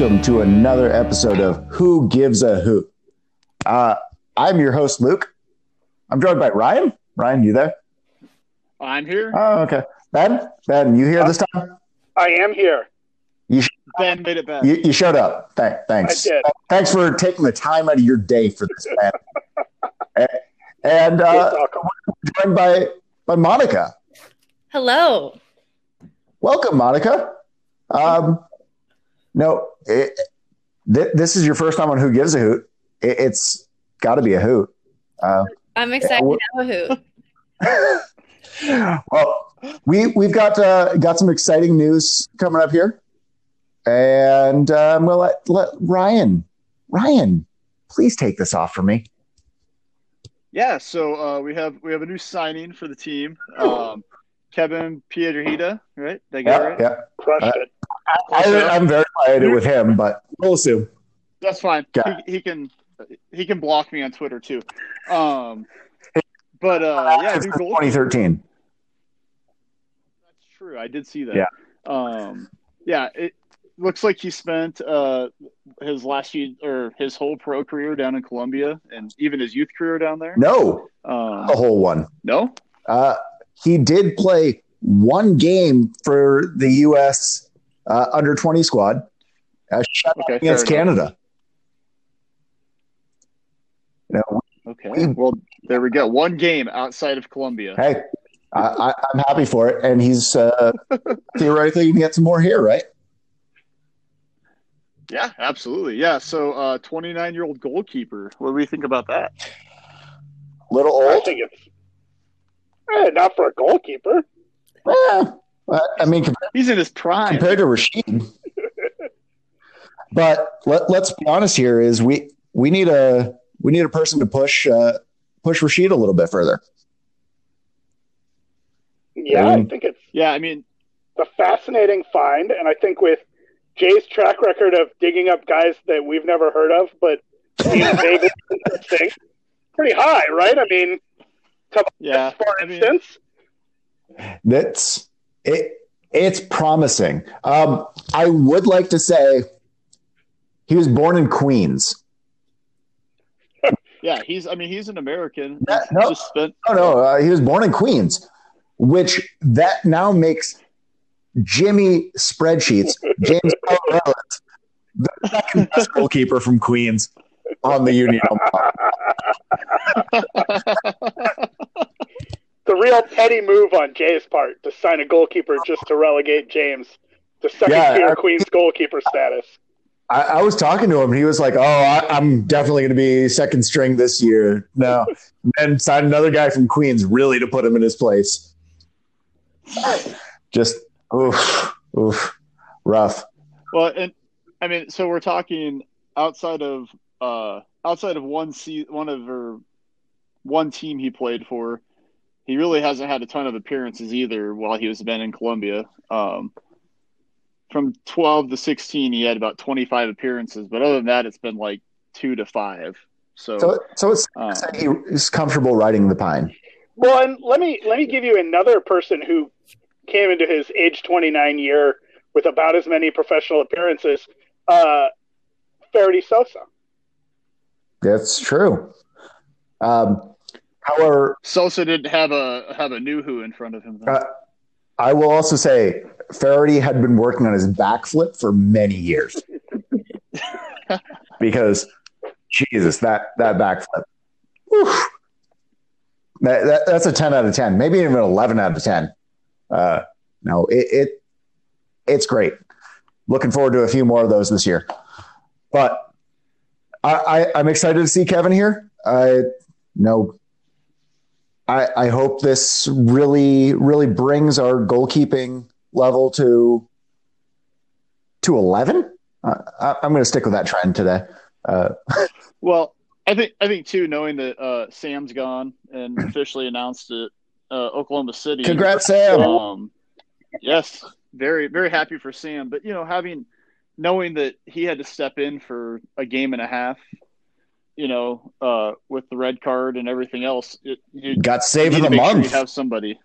and welcome to another episode of Who Gives a Hoot. Uh, I'm your host, Luke. I'm joined by Ryan. Ryan, you there? I'm here. Oh, okay. Ben, Ben, you here this time? I am here. You, sh- Ben made it back. you, you showed up. Th- thanks. I did. Thanks for taking the time out of your day for this, man. A- and uh, joined by by Monica. Hello. Welcome, Monica. Um, no, it, th- this is your first time on Who Gives a Hoot. It, it's got to be a hoot. Uh, I'm excited to have a hoot. well, we we've got uh, got some exciting news coming up here, and um, we'll let, let Ryan Ryan please take this off for me. Yeah, so uh, we have we have a new signing for the team. Um, Kevin Piedrahita, right? Did I get it Yeah, right? yeah. Crushed Uh, it. I, I'm very excited with him, but we'll assume. That's fine. He, he can he can block me on Twitter too. Um, but uh, yeah, Since new goal. 2013. That's true. I did see that. Yeah. Um, yeah. It looks like he spent uh, his last year or his whole pro career down in Colombia, and even his youth career down there. No, Um, the whole one. no. Uh, he did play one game for the U.S. Uh, under 20 squad uh, Okay, against. Canada. You know, Okay. We- Well, there we go. One game outside of Colombia. hey, I, I, I'm happy for it, and he's uh, theoretically going to get some more here, right? Yeah, absolutely. Yeah. So, uh, 29 year old goalkeeper. What do we think about that? Little I old, think it's eh, not for a goalkeeper. I mean, He's in his prime. compared to Rashid. but let, let's be honest here: is we we need a we need a person to push uh, push Rashid a little bit further. Yeah, I I think it's Yeah. I mean, a fascinating find, and I think with Jay's track record of digging up guys that we've never heard of, but seems vaguely interesting, pretty high, right? I mean, yeah. for I mean, instance, That's it. It's promising. Um, I would like to say he was born in Queens. yeah. He's, I mean, he's an American. He's no. just spent, Oh no, uh, he was born in Queens, which that now makes Jimmy spreadsheets James the second best goalkeeper from Queens on the Union. the real petty move on Jay's part to sign a goalkeeper just to relegate James to second Yeah, tier I- Queens goalkeeper status. I, I was talking to him. He was like, "Oh, I, I'm definitely going to be second string this year." No, and sign another guy from Queens, really to put him in his place. Just oof, oof, rough. well, and I mean, so we're talking outside of, uh, outside of one se- one of or one team he played for. He really hasn't had a ton of appearances either while he was been in Colombia. Um, from 12 to 16, he had about 25 appearances, but other than that, it's been like two to five. So, So, so it's um, he is comfortable riding the pine. Well, and let me let me give you another person who came into his age 29 year with about as many professional appearances. Uh, Faraday Sosa. That's true. Um, however, Sosa didn't have a have a Nuhu in front of him. Uh, I will also say Faraday had been working on his backflip for many years because Jesus, that that backflip, Oof. that, that that's a ten out of ten, maybe even eleven out of ten. Uh, no, it, it it's great. Looking forward to a few more of those this year, but I, I I'm excited to see Kevin here. I know I, I hope this really, really brings our goalkeeping level to to eleven. Uh, I, I'm going to stick with that trend today. Uh, Well, I think I think too, knowing that uh, Sam's gone and officially announced it, uh, Oklahoma City. congrats, Sam. Um, yes, very very happy for Sam. But you know, having knowing that he had to step in for a game and a half, you know, uh, with the red card and everything else, it, you Got save need of the make sure month. you have somebody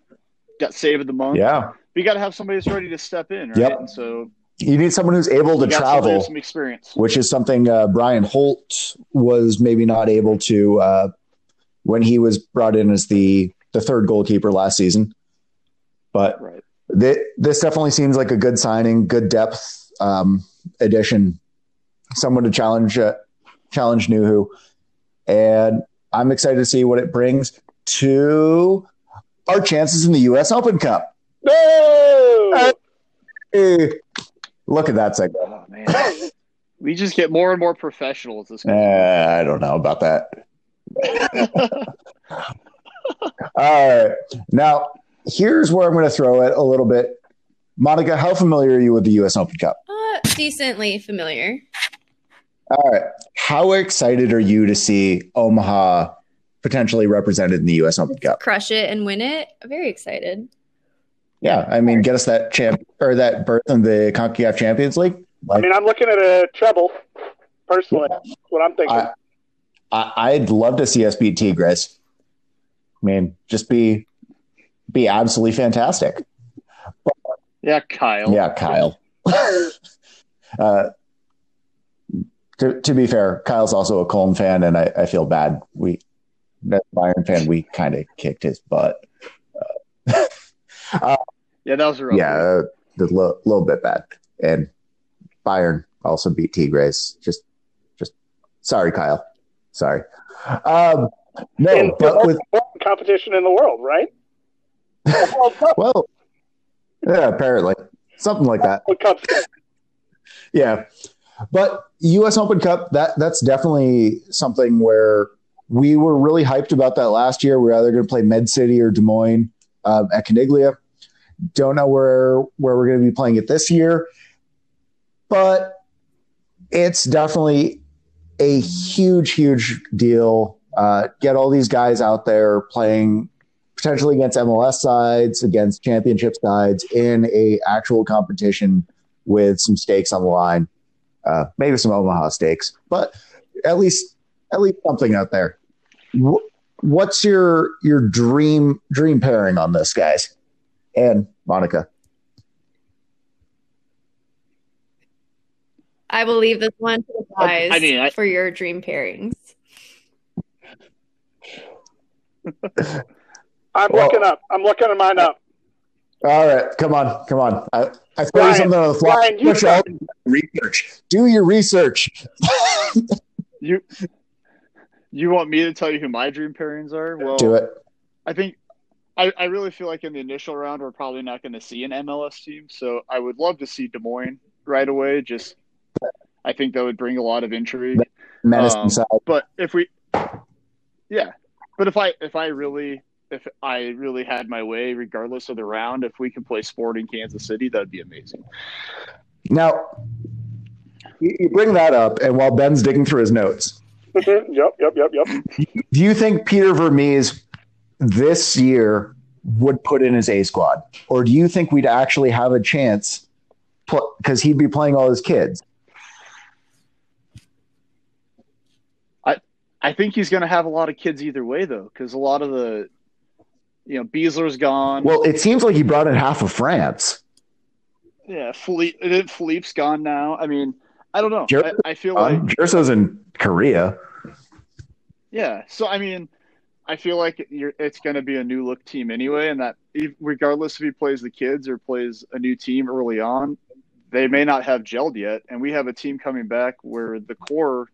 got save of the month. yeah, But you got to have somebody that's ready to step in, right? Yep. And so you need someone who's able to You got somebody with travel, some experience. which is something uh, Brian Holt was maybe not able to uh, when he was brought in as the the third goalkeeper last season. But Right. Th- this definitely seems like a good signing, good depth um, addition, someone to challenge uh, challenge Nuhu, and I'm excited to see what it brings to our chances in the U.S. Open Cup. No! Hey, look at that segment. Oh man. we just get more and more professional at this Uh. I don't know about that. All right, now here's where I'm going to throw it a little bit. Monica, how familiar are you with the U.S. Open Cup? Uh, decently familiar. All right. How excited are you to see Omaha potentially represented in the U.S. Open Cup? Crush it and win it. Very excited. Yeah, I mean, get us that champ or that berth in the Concacaf Champions League. I mean, I'm looking at a treble, personally. That's what I'm thinking. I, I, I'd love to see us beat Tigres. I mean, just be be absolutely fantastic. yeah, Kyle. Yeah, Kyle. uh, to, to be fair, Kyle's also a Colm fan, and I, I feel bad. We, that Bayern fan, we kind of kicked his butt. Yeah, that was rough. yeah, uh, a little, little bit bad. And Bayern also beat Tigres. Just, just sorry, Kyle. Sorry. Um, no, in the but with competition in the world, right? The World Cup. well, yeah, apparently something like that. Yeah, but U.S. Open Cup that that's definitely something where we were really hyped about that last year. We were either going to play Med City or Des Moines um, at Caniglia. Don't know where where we're going to be playing it this year, but it's definitely a huge, huge deal. Uh, get all these guys out there playing potentially against MLS sides, against championship sides in a actual competition with some stakes on the line, uh, maybe some Omaha steaks, but at least at least something out there. Wh- What's your your dream dream pairing on this, guys? And Monica, I will leave this one to the guys I mean, I- for your dream pairings. I'm Well- looking up. I'm looking at mine up. All right, come on, come on. I, I throw you something on the fly. Ryan, you all research. Do your research. You you want me to tell you who my dream pairings are? Well, Do it. I think I, I really feel like in the initial round we're probably not going to see an MLS team. So I would love to see Des Moines right away. Just I think that would bring a lot of intrigue. Um, side. But if we, yeah, but if I if I really if I really had my way, regardless of the round, if we could play sport in Kansas City, that'd be amazing. Now, you you bring that up, and while Ben's digging through his notes, yep, yep, yep, yep. do you think Peter Vermes this year would put in his A squad, or do you think we'd actually have a chance because he'd be playing all his kids? I think he's going to have a lot of kids either way, though, because a lot of the, you know, Besler's gone. Well, it seems like he brought in half of France. yeah, Philippe, Philippe's gone now. I mean, I don't know. I, I feel like Um, Gerso's in Korea. Yeah. So I mean, I feel like you're, it's going to be a new look team anyway, and that regardless if he plays the kids or plays a new team early on, they may not have gelled yet, and we have a team coming back where the core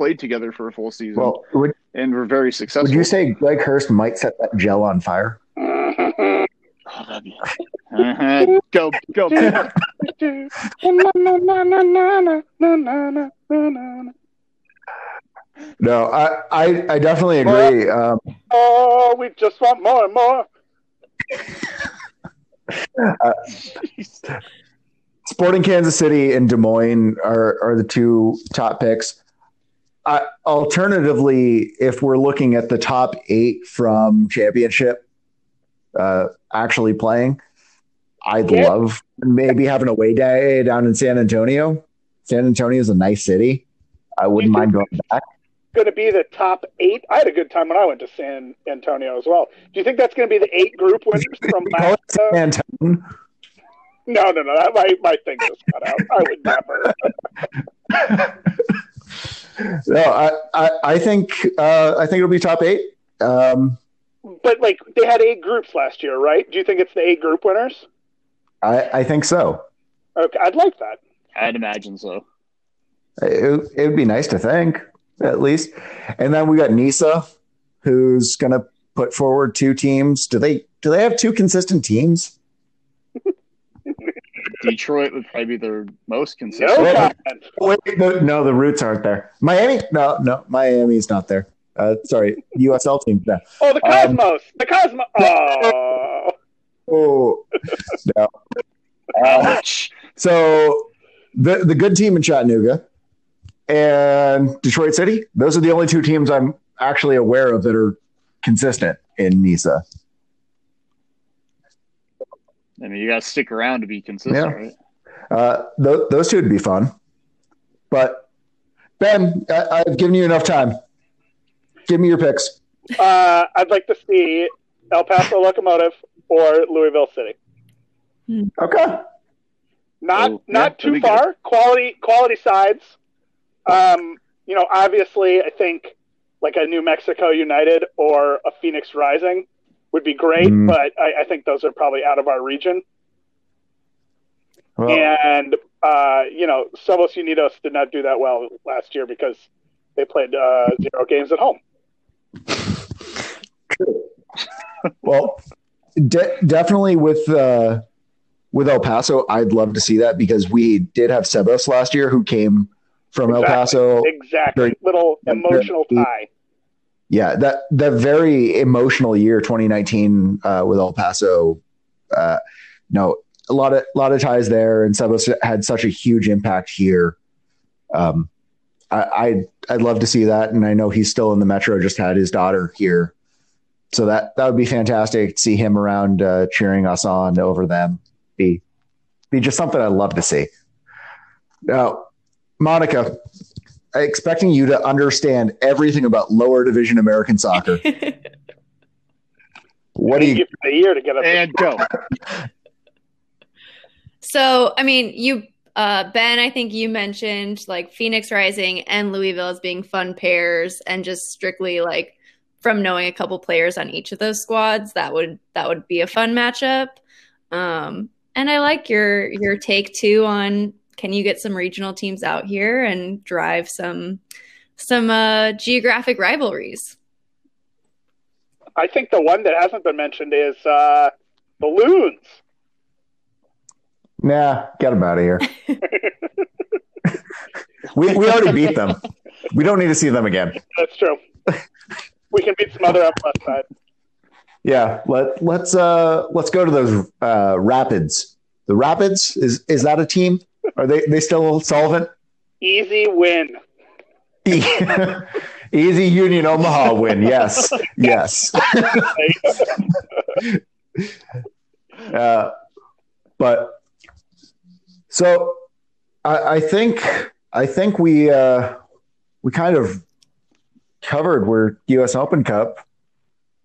played together for a full season Well, would, and were very successful. would you say Greg Hurst might set that gel on fire? Oh, be... Uh-huh. Go, go. No, I, I, I definitely agree. Um, Oh, we just want more and more. Sporting Kansas City and Des Moines are, are the two top picks. Uh, alternatively, if we're looking at the top eight from championship uh, actually playing, I'd Yeah. love maybe having a away day down in San Antonio. San Antonio is a nice city. I wouldn't mind going back. Going to be the top eight. I had a good time when I went to San Antonio as well. Do you think that's going to be the eight group winners from last? San Uh, Antonio. No, no, no. That, my my thing just cut out. I would never. no, I, I, I think uh, I think it'll be top eight. Um, But like they had eight groups last year, right? Do you think it's the eight group winners? I, I think so. Okay, I'd like that. I'd imagine so. It, it would be nice to think, at least. And then we got Nisa, who's going to put forward two teams. Do they do they have two consistent teams? Detroit would probably be their most consistent. Well, comment. Wait, no, no, the roots aren't there. Miami? No, no, Miami's not there. Uh, sorry, USL team. No. Oh, the Um, Cosmos. the Cosmos. Oh, Oh, no. Ouch. so the the good team in Chattanooga and Detroit City. Those are the only two teams I'm actually aware of that are consistent in NISA. I mean, you got to stick around to be consistent, Yeah. right? Uh, th- those two would be fun. But Ben, I- I've given you enough time. Give me your picks. uh, I'd like to see El Paso Locomotive or Louisville City. Okay. Not Oh, not that'd too be far. Quality quality sides. Um, you know, obviously, I think like a New Mexico United or a Phoenix Rising would be great, Mm. but I, I think those are probably out of our region. Well, and uh, you know, Somos Unidos did not do that well last year because they played uh, zero games at home. well de- definitely with uh, with El Paso, I'd love to see that because we did have Sebas last year who came from El Paso. Exactly, Very- little emotional tie. Yeah, that that very emotional year, 2019, uh, with El Paso. Uh, no, a lot of lot of ties there, and Sebas had such a huge impact here. Um, I, I'd I'd love to see that, and I know he's still in the metro. Just had his daughter here, so that that would be fantastic to see him around uh, cheering us on over them. Be be just something I'd love to see. Now, Monica, expecting you to understand everything about lower division American soccer. What do you? give it a year to get us? And go. So, I mean, you, uh, Ben, I think you mentioned like Phoenix Rising and Louisville as being fun pairs, and just strictly like from knowing a couple players on each of those squads, that would that would be a fun matchup. Um, and I like your your take too on can you get some regional teams out here and drive some some uh, geographic rivalries. I think the one that hasn't been mentioned is uh, the Loons. Nah, get them out of here. we we already beat them. We don't need to see them again. That's true. we can beat some other up left side. Yeah, let let's uh let's go to those uh Rapids. The Rapids is is that a team? Are they they still solvent? Easy win. Easy Union Omaha win. Yes, yes. uh, but so I, I think I think we uh, we kind of covered where U.S. Open Cup.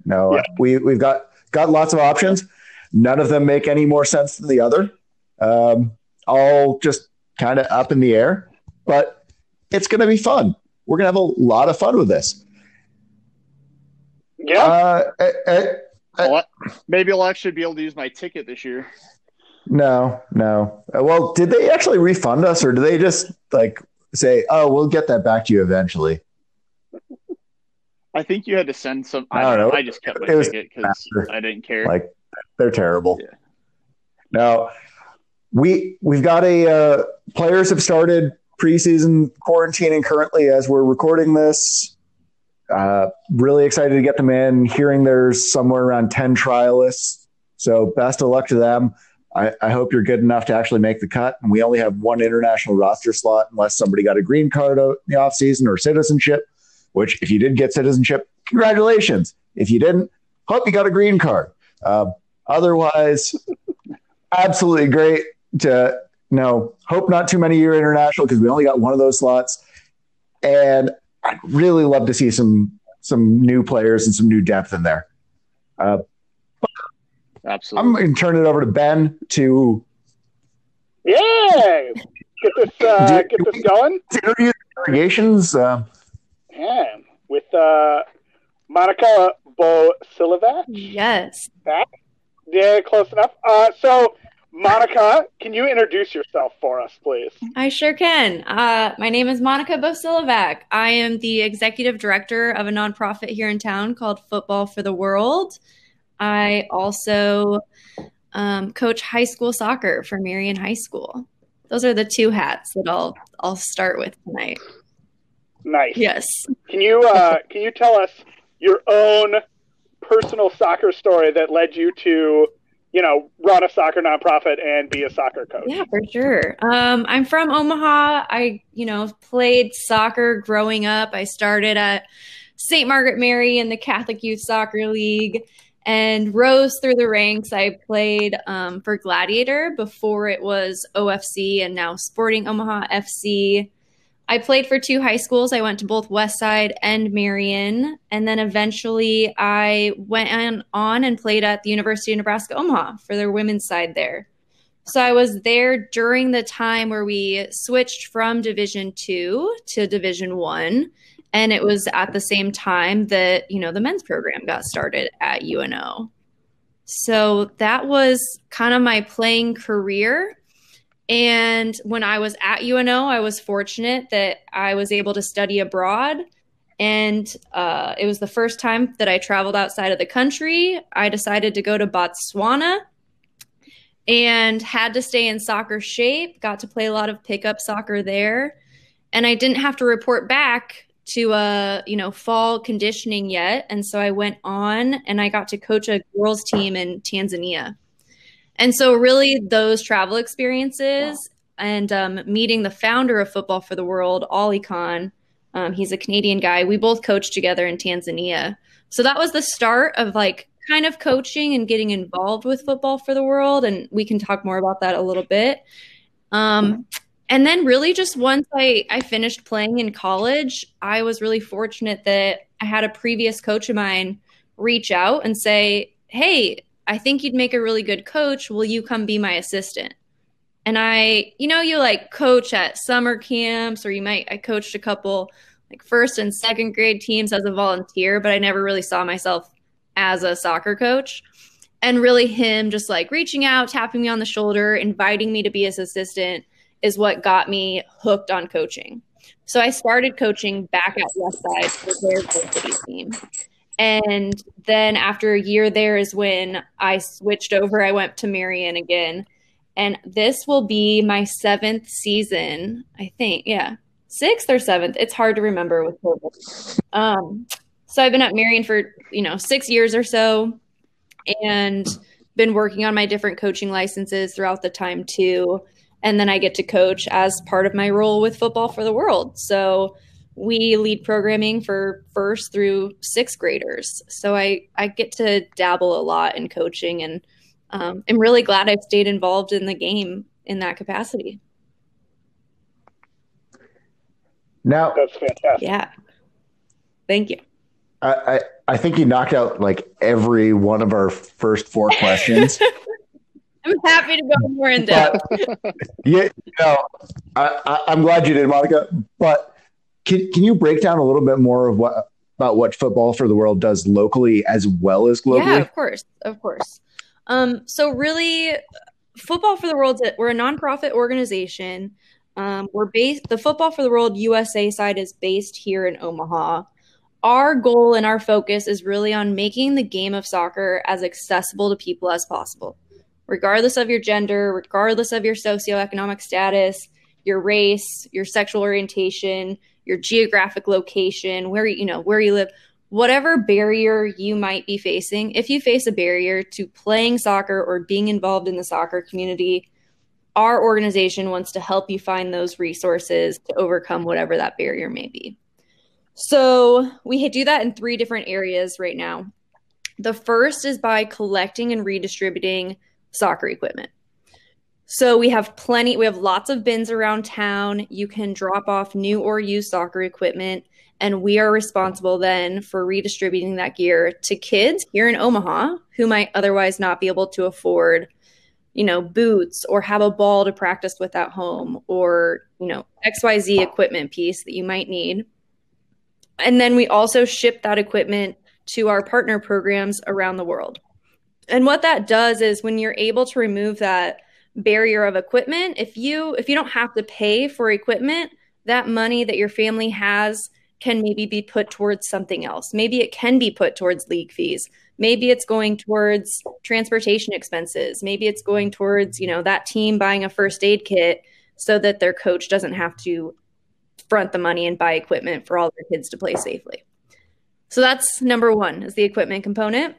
No, Yeah. we we've got got lots of options. None of them make any more sense than the other. Um, all just kind of up in the air, but it's going to be fun. We're going to have a lot of fun with this. Yeah. Uh, eh, eh, Well, maybe I'll actually be able to use my ticket this year. no, no. Uh, Well, did they actually refund us, or do they just like say, "Oh, we'll get that back to you eventually"? I think you had to send some. I, don't know. I just kept my It ticket because. I didn't care. Like they're terrible. Yeah. Now we we've got a uh, players have started preseason quarantining currently as we're recording this. Uh, really excited to get them in. Hearing there's somewhere around ten trialists, so best of luck to them. I, I hope you're good enough to actually make the cut. And we only have one international roster slot unless somebody got a green card in the offseason or citizenship. Which, if you did get citizenship, congratulations. If you didn't, hope you got a green card. Uh, otherwise, absolutely great to no hope not too many year international because we only got one of those slots and i'd really love to see some some new players and some new depth in there uh, i'm going to turn it over to ben to Yeah, get this uh, get this going. Interviews, interrogations. Uh, Yeah, with uh, Monica Bosilovac. Yes. Back. Yeah, close enough. Uh, so, Monica, can you introduce yourself for us, please? I sure can. Uh, my name is Monica Bosilovac. I am the executive director of a nonprofit here in town called Football for the World. I also um, coach high school soccer for Marian High School. Those are the two hats that I'll I'll start with tonight. Nice. Yes. Can you uh, can you tell us your own personal soccer story that led you to, you know, run a soccer nonprofit and be a soccer coach? Yeah, for sure. Um, I'm from Omaha. I, you know, played soccer growing up. I started at St. Margaret Mary in the Catholic Youth Soccer League and rose through the ranks. I played um, for Gladiator before it was OFC and now Sporting Omaha FC. I played for two high schools. I went to both Westside and Marian. And then eventually I went on, and played at the University of Nebraska Omaha for their women's side there. So I was there during the time where we switched from Division 2 to Division 1 and it was at the same time that, you know, the men's program got started at UNO. So that was kind of my playing career. And when I was at UNO, I was fortunate that I was able to study abroad. And uh, it was the first time that I traveled outside of the country. I decided to go to Botswana and had to stay in soccer shape, got to play a lot of pickup soccer there. And I didn't have to report back to a, you know, fall conditioning yet. And so I went on and I got to coach a girls team in Tanzania. And so, really, those travel experiences wow. and um, meeting the founder of Football for the World, Ollie Khan, um, he's a Canadian guy. We both coached together in Tanzania. So, that was the start of like kind of coaching and getting involved with Football for the World. And we can talk more about that a little bit. Um, and then, really, just once I, I finished playing in college, I was really fortunate that I had a previous coach of mine reach out and say, Hey, I think you'd make a really good coach. Will you come be my assistant? And I, you know, you like coach at summer camps, or you might, I coached a couple like first and second grade teams as a volunteer, but I never really saw myself as a soccer coach. And really, him just like reaching out, tapping me on the shoulder, inviting me to be his assistant is what got me hooked on coaching. So I started coaching back at Westside for their varsity team. And then after a year there is when I switched over. I went to Marian again. And this will be my seventh season, I think. Yeah. Sixth or seventh. It's hard to remember with COVID. Um, so I've been at Marian for, you know, six years or so and been working on my different coaching licenses throughout the time too. And then I get to coach as part of my role with Football for the World. So we lead programming for first through sixth graders. So I, I get to dabble a lot in coaching and um, I'm really glad I've stayed involved in the game in that capacity. Now, that's fantastic. Yeah. Thank you. I, I, I think you knocked out like every one of our first four questions. I'm happy to go more in depth. yeah, you know, I, I, am glad you did, Monica. But can can you break down a little bit more of what about what Football for the World does locally as well as globally? Yeah, of course, of course. Um, so really, Football for the World, we're a nonprofit organization. Um, we're based. The Football for the World USA side is based here in Omaha. Our goal and our focus is really on making the game of soccer as accessible to people as possible regardless of your gender, regardless of your socioeconomic status, your race, your sexual orientation, your geographic location, where you know, where you live, whatever barrier you might be facing, if you face a barrier to playing soccer or being involved in the soccer community, our organization wants to help you find those resources to overcome whatever that barrier may be. So, we do that in three different areas right now. The first is by collecting and redistributing soccer equipment. So we have plenty, we have lots of bins around town. You can drop off new or used soccer equipment, and we are responsible then for redistributing that gear to kids here in Omaha who might otherwise not be able to afford you know, boots or have a ball to practice with at home or, you know, XYZ equipment piece that you might need. And then we also ship that equipment to our partner programs around the world. And what that does is when you're able to remove that barrier of equipment, if you if you don't have to pay for equipment, that money that your family has can maybe be put towards something else. Maybe it can be put towards league fees. Maybe it's going towards transportation expenses. Maybe it's going towards, you know, that team buying a first aid kit so that their coach doesn't have to front the money and buy equipment for all their kids to play safely. So that's number 1 is the equipment component.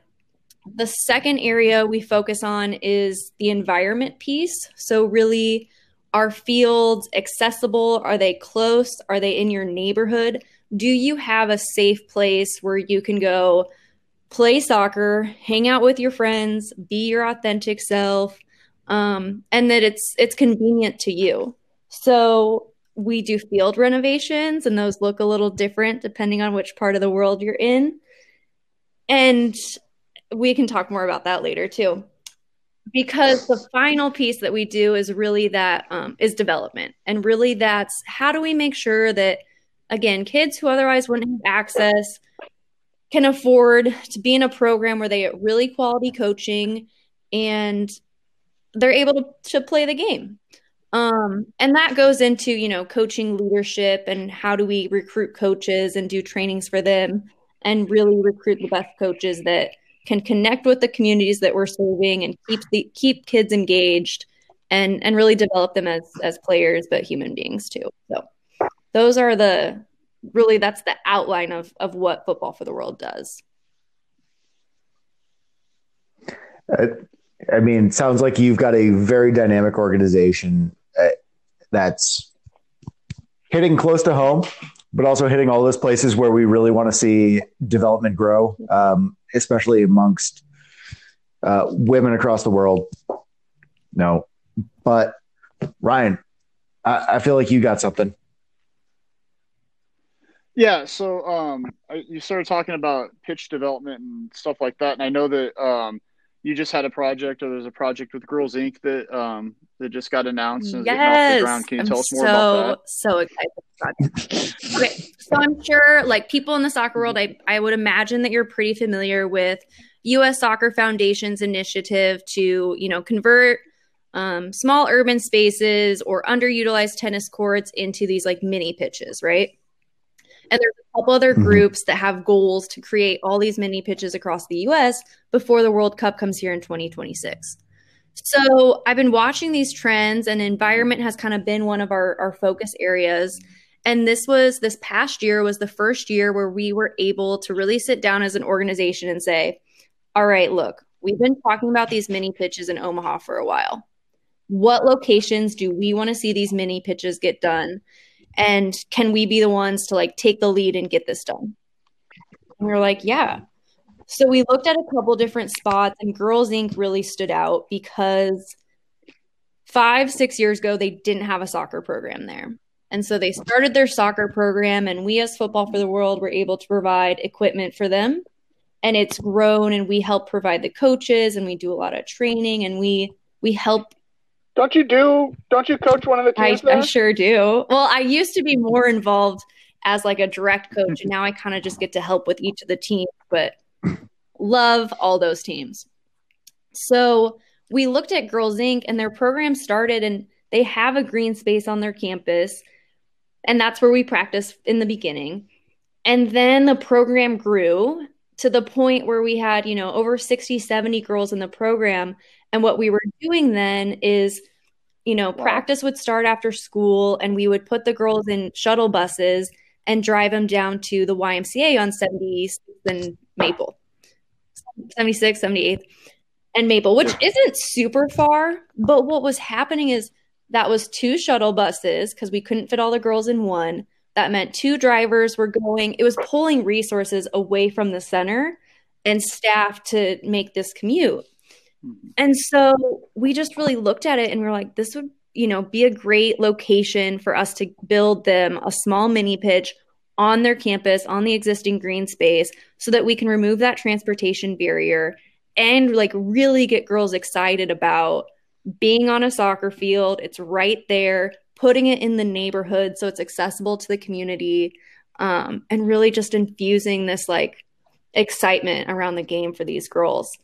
The second area we focus on is the environment piece. So, really, are fields accessible? Are they close? Are they in your neighborhood? Do you have a safe place where you can go play soccer, hang out with your friends, be your authentic self, um, and that it's it's convenient to you? So we do field renovations, and those look a little different depending on which part of the world you're in. And we can talk more about that later too. Because the final piece that we do is really that um, is development. And really that's how do we make sure that again kids who otherwise wouldn't have access can afford to be in a program where they get really quality coaching and they're able to, to play the game. Um, and that goes into you know coaching leadership and how do we recruit coaches and do trainings for them and really recruit the best coaches that can connect with the communities that we're serving and keep the, keep kids engaged and and really develop them as as players but human beings too. So those are the really that's the outline of of what football for the world does. I mean sounds like you've got a very dynamic organization uh, that's hitting close to home but also hitting all those places where we really want to see development grow. Um, especially amongst uh, women across the world. No, but Ryan, I, I, feel like you got something. Yeah, so um, you started talking about pitch development and stuff like that, and I know that um, you just had a project, or there's a project with Girls Inc. that um, that just got announced and yes. Can you I'm tell us more so, about that? So excited. okay, so I'm sure, like people in the soccer world, I I would imagine that you're pretty familiar with U.S. Soccer Foundation's initiative to you know convert um, small urban spaces or underutilized tennis courts into these like mini pitches, right? And there's a couple other mm-hmm. groups that have goals to create all these mini pitches across the US before the World Cup comes here in 2026. So I've been watching these trends, and environment has kind of been one of our, our focus areas. And this was this past year was the first year where we were able to really sit down as an organization and say, all right, look, we've been talking about these mini pitches in Omaha for a while. What locations do we want to see these mini pitches get done? And can we be the ones to like take the lead and get this done? And we are like, yeah. So we looked at a couple different spots, and Girls Inc. really stood out because five, six years ago, they didn't have a soccer program there. And so they started their soccer program, and we, as Football for the World, were able to provide equipment for them. And it's grown, and we help provide the coaches, and we do a lot of training, and we we help. Don't you do? Don't you coach one of the teams? I, I sure do. Well, I used to be more involved as like a direct coach, and now I kind of just get to help with each of the teams. But Love all those teams. So we looked at Girls Inc. and their program started, and they have a green space on their campus. And that's where we practiced in the beginning. And then the program grew to the point where we had, you know, over 60, 70 girls in the program. And what we were doing then is, you know, wow. practice would start after school and we would put the girls in shuttle buses and drive them down to the YMCA on 70 and Maple. 76th, 78th, and Maple, which isn't super far. But what was happening is that was two shuttle buses because we couldn't fit all the girls in one. That meant two drivers were going, it was pulling resources away from the center and staff to make this commute. Mm-hmm. And so we just really looked at it and we we're like, this would, you know, be a great location for us to build them a small mini pitch on their campus, on the existing green space, so that we can remove that transportation barrier and like really get girls excited about being on a soccer field, it's right there, putting it in the neighborhood so it's accessible to the community, um, and really just infusing this like excitement around the game for these girls.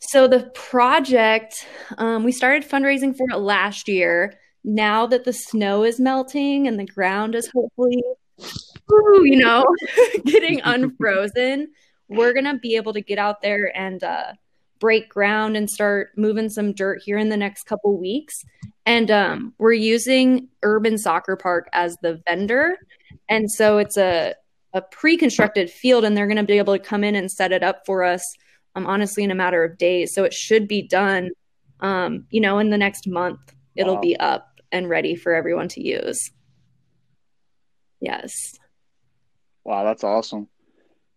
So the project, um, we started fundraising for it last year. Now that the snow is melting and the ground is hopefully, you know, getting unfrozen, we're gonna be able to get out there and uh, break ground and start moving some dirt here in the next couple weeks. And um, we're using Urban Soccer Park as the vendor, and so it's a a pre-constructed field, and they're going to be able to come in and set it up for us. Um, honestly, in a matter of days, so it should be done. Um, you know, in the next month, it'll Wow. be up and ready for everyone to use. Yes. Wow, that's awesome.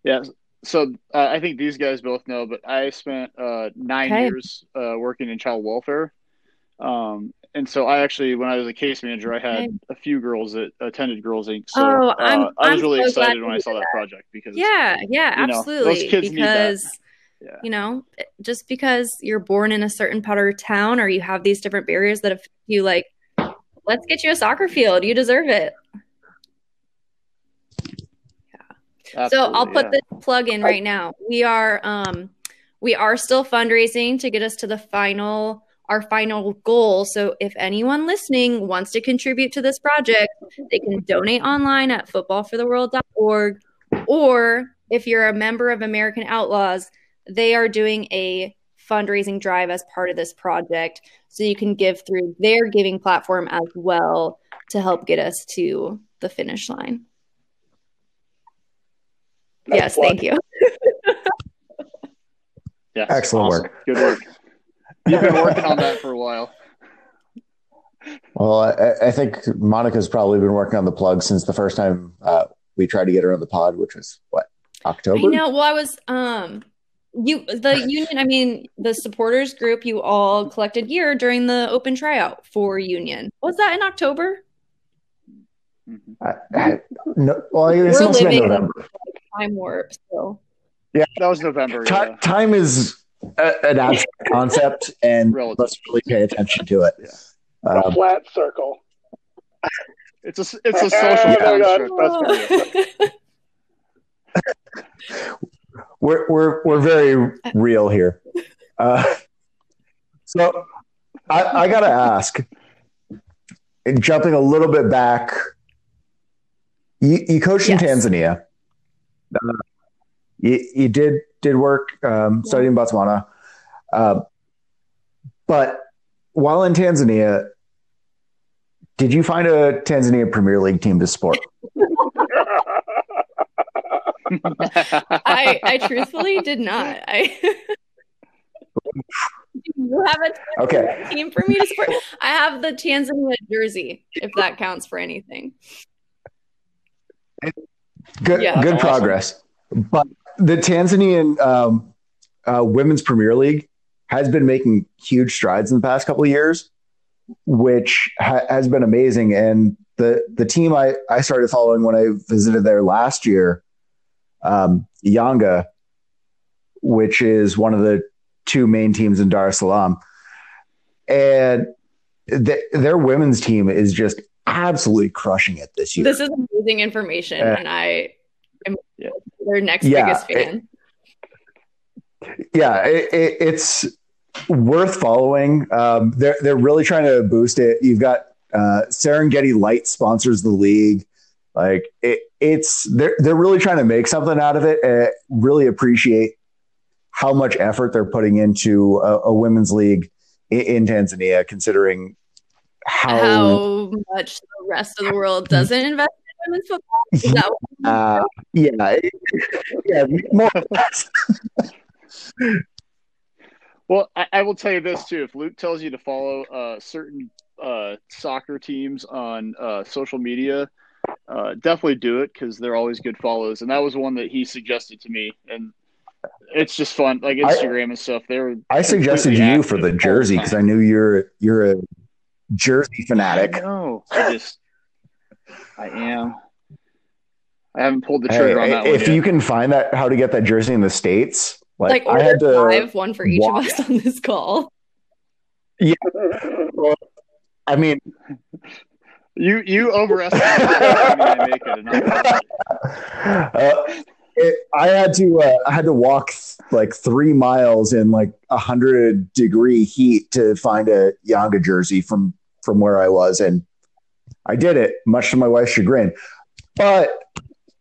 Yeah. So uh, I think these guys both know, but I spent uh, nine Okay. years uh, working in child welfare. Um, and so I actually, when I was a case manager, I had Okay. a few girls that attended Girls Inc. So Oh, uh, I'm- I was I'm really so excited when I saw that project because Yeah, yeah, you know, those absolutely. kids need that. because Yeah. you know, just because you're born in a certain part of town or you have these different barriers that affect you, like, let's get you a soccer field. You deserve it. So I'll put yeah. this plug in right now. We are um we are still fundraising to get us to the final our final goal. So if anyone listening wants to contribute to this project, they can donate online at footballfortheworld.org or if you're a member of American Outlaws, they are doing a fundraising drive as part of this project. So you can give through their giving platform as well to help get us to the finish line. Nice yes, plug. thank you. Yes, Excellent awesome. work. Good work. You've been working on that for a while. Well, I, I think Monica's probably been working on the plug since the first time uh, we tried to get her on the pod, which was what October. I know. Well, I was um you the union, I mean, the supporters group you all collected gear during the open tryout for union. Was that in October? I, I, no, well, I guess We're it must have living- November. Time warp. So That was November. Ti- Yeah. time is a, an abstract concept, and Relative. let's really pay attention to it. Yeah. A Um, flat circle. It's a it's a social my God. construct. That's for we're we're we're very real here. Uh, so I, I gotta ask, and jumping a little bit back, you, you coached in Tanzania. Uh, you, you did did work um, studying Botswana, uh, but while in Tanzania, did you find a Tanzania Premier League team to support? I I truthfully did not. I you have a Okay. team for me to support. I have the Tanzania jersey, if that counts for anything. Good, Yeah. good Awesome. progress. But the Tanzanian um, uh, Women's Premier League has been making huge strides in the past couple of years, which ha- has been amazing. And the the team I, I started following when I visited there last year, um, Yanga, which is one of the two main teams in Dar es Salaam, and th- their women's team is just absolutely crushing it this year. This is amazing information, Uh, and I am Yeah. their next Yeah, biggest it- fan. yeah, it, it, it's worth following. Um, they're they're really trying to boost it. You've got uh, Serengeti Lite sponsors the league. Like it, it's they're they're really trying to make something out of it. Uh, really appreciate how much effort they're putting into a, a women's league in, in Tanzania, considering how, How much the rest of the world doesn't invest in women's football? Is that what- uh, yeah, yeah, more or less. Well, I, I will tell you this too. If Luke tells you to follow uh, certain uh, soccer teams on uh, social media, uh, definitely do it because they're always good follows. And that was one that he suggested to me, and it's just fun, like I- Instagram and stuff. They're I suggested you for the jersey because I knew you're you're a jersey fanatic. No, I just I am. I haven't pulled the Hey, trigger on that one if yet. you can find that how to get that jersey in the states, like, like I had to five, one for each walk- of us on this call. Yeah. Well, I mean, You you overestimate the money they make at uh, it, I had to uh, I had to walk like three miles in like a hundred degree heat to find a Yanga jersey from from where I was, and I did it, much to my wife's chagrin. But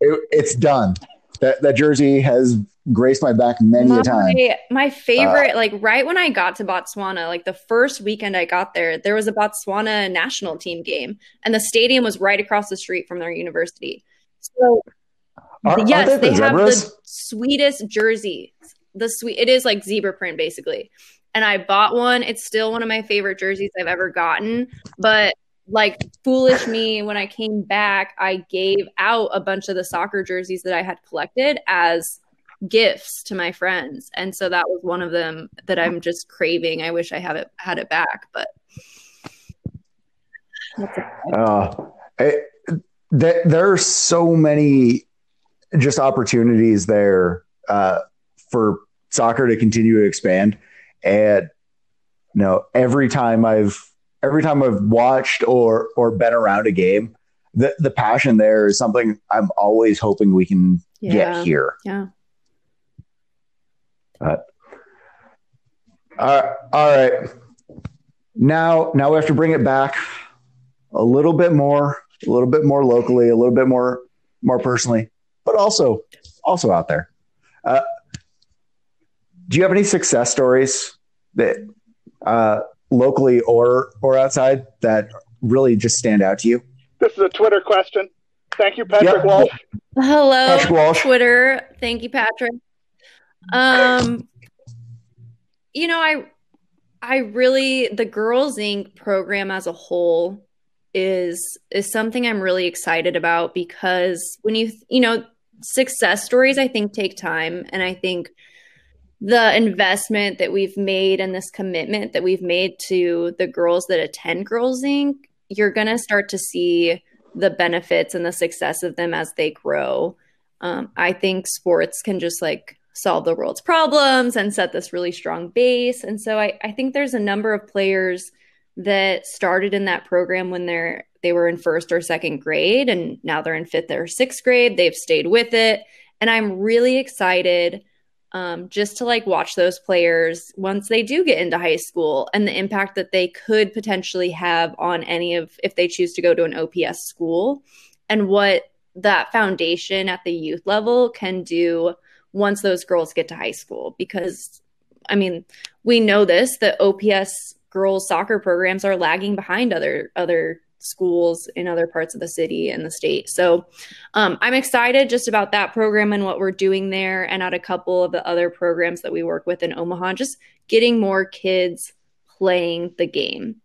it, it's done. That that jersey has graced my back many my, a time. My favorite, like right when I got to Botswana, like the first weekend I got there, there was a Botswana national team game, and the stadium was right across the street from their university. So Are- are yes, they they the have the sweetest jersey. The sweet, it is like zebra print basically. And I bought one. It's still one of my favorite jerseys I've ever gotten. But like foolish me, when I came back, I gave out a bunch of the soccer jerseys that I had collected as gifts to my friends. And so that was one of them that I'm just craving. I wish I have it had it back, but Uh, it, th- there are so many just opportunities there uh, for soccer to continue to expand, and you know every time I've every time I've watched or or been around a game, the the passion there is something I'm always hoping we can yeah. get here. Yeah. Uh, all right. Now, now we have to bring it back a little bit more, a little bit more locally, a little bit more, more personally, but also, also out there. Uh, do you have any success stories that uh, locally or or outside that really just stand out to you? This is a Twitter question. Thank you, Patrick Yep. Walsh. Hello, Patrick Walsh. Twitter. Thank you, Patrick. Um, you know, I, I really the Girls Inc. program as a whole is is something I'm really excited about because when you you know success stories, I think take time, and I think the investment that we've made and this commitment that we've made to the girls that attend Girls Inc. You're gonna start to see the benefits and the success of them as they grow. Um, I think sports can just like solve the world's problems and set this really strong base. And so I, I think there's a number of players that started in that program when they're they were in first or second grade and now they're in fifth or sixth grade. They've stayed with it. And I'm really excited um, just to like watch those players once they do get into high school and the impact that they could potentially have on any of if they choose to go to an OPS school and what that foundation at the youth level can do once those girls get to high school because I mean we know this that OPS girls soccer programs are lagging behind other other schools in other parts of the city and the state. So um, I'm excited just about that program and what we're doing there, and at a couple of the other programs that we work with in Omaha, just getting more kids playing the game.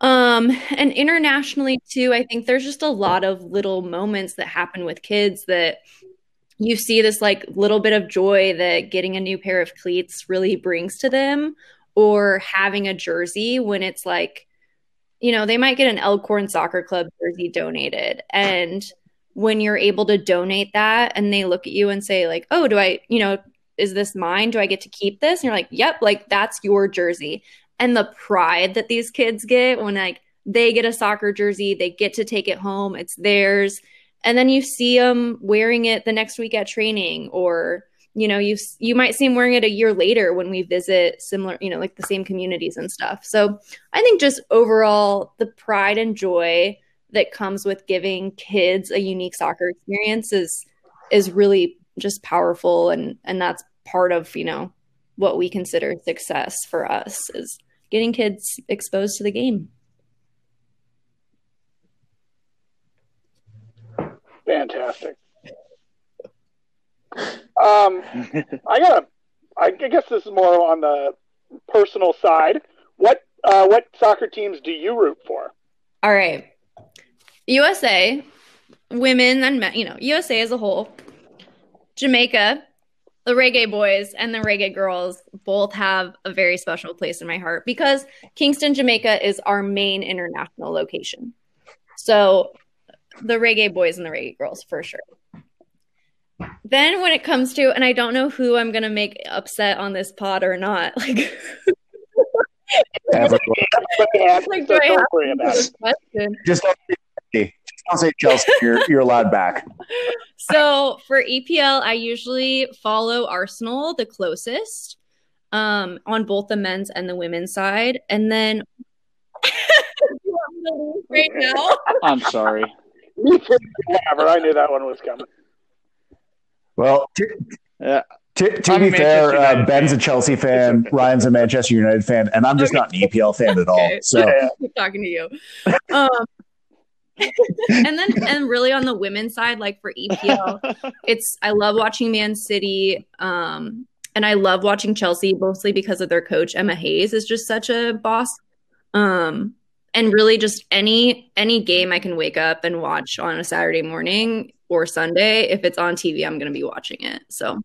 Um, and internationally too, I think there's just a lot of little moments that happen with kids that you see this like little bit of joy that getting a new pair of cleats really brings to them, or having a jersey when it's like you know, they might get an Elkhorn Soccer Club jersey donated. And when you're able to donate that and they look at you and say, like, oh, do I, you know, is this mine? Do I get to keep this? And you're like, yep, like that's your jersey. And the pride that these kids get when like they get a soccer jersey, they get to take it home, it's theirs. And then you see them wearing it the next week at training or you know you you might see them wearing it a year later when we visit similar you know like the same communities and stuff. So i think just overall the pride and joy that comes with giving kids a unique soccer experience is is really just powerful. And and that's part of you know what we consider success for us is getting kids exposed to the game. Fantastic. Um, I got. I guess this is more on the personal side. What uh, what soccer teams do you root for? all right usa women and men you know usa as a whole jamaica the reggae boys and the reggae girls both have a very special place in my heart because kingston jamaica is our main international location so the reggae boys and the reggae girls for sure then when it comes to and i don't know who i'm going to make upset on this pod or not like Ever. But they have, Like, do I have worry about it. Question. Just don't say Chelsea. Just don't say Chelsea. You're, you're allowed back. So for EPL, I usually follow Arsenal the closest um, on both the men's and the women's side. And then You want me to leave right now? I'm sorry. Whatever. I knew that one was coming. Well, to, Yeah. to, to be fair, uh, Ben's fan. a Chelsea fan, Ryan's a Manchester United fan, and I'm just not an EPL fan at all. Okay. So Yeah. keep talking to you. Um, and then and really on the women's side, like for EPL, it's I love watching Man City, um, and I love watching Chelsea mostly because of their coach Emma Hayes is just such a boss. Um, and really just any any game I can wake up and watch on a Saturday morning or Sunday, if it's on TV, I'm gonna be watching it. So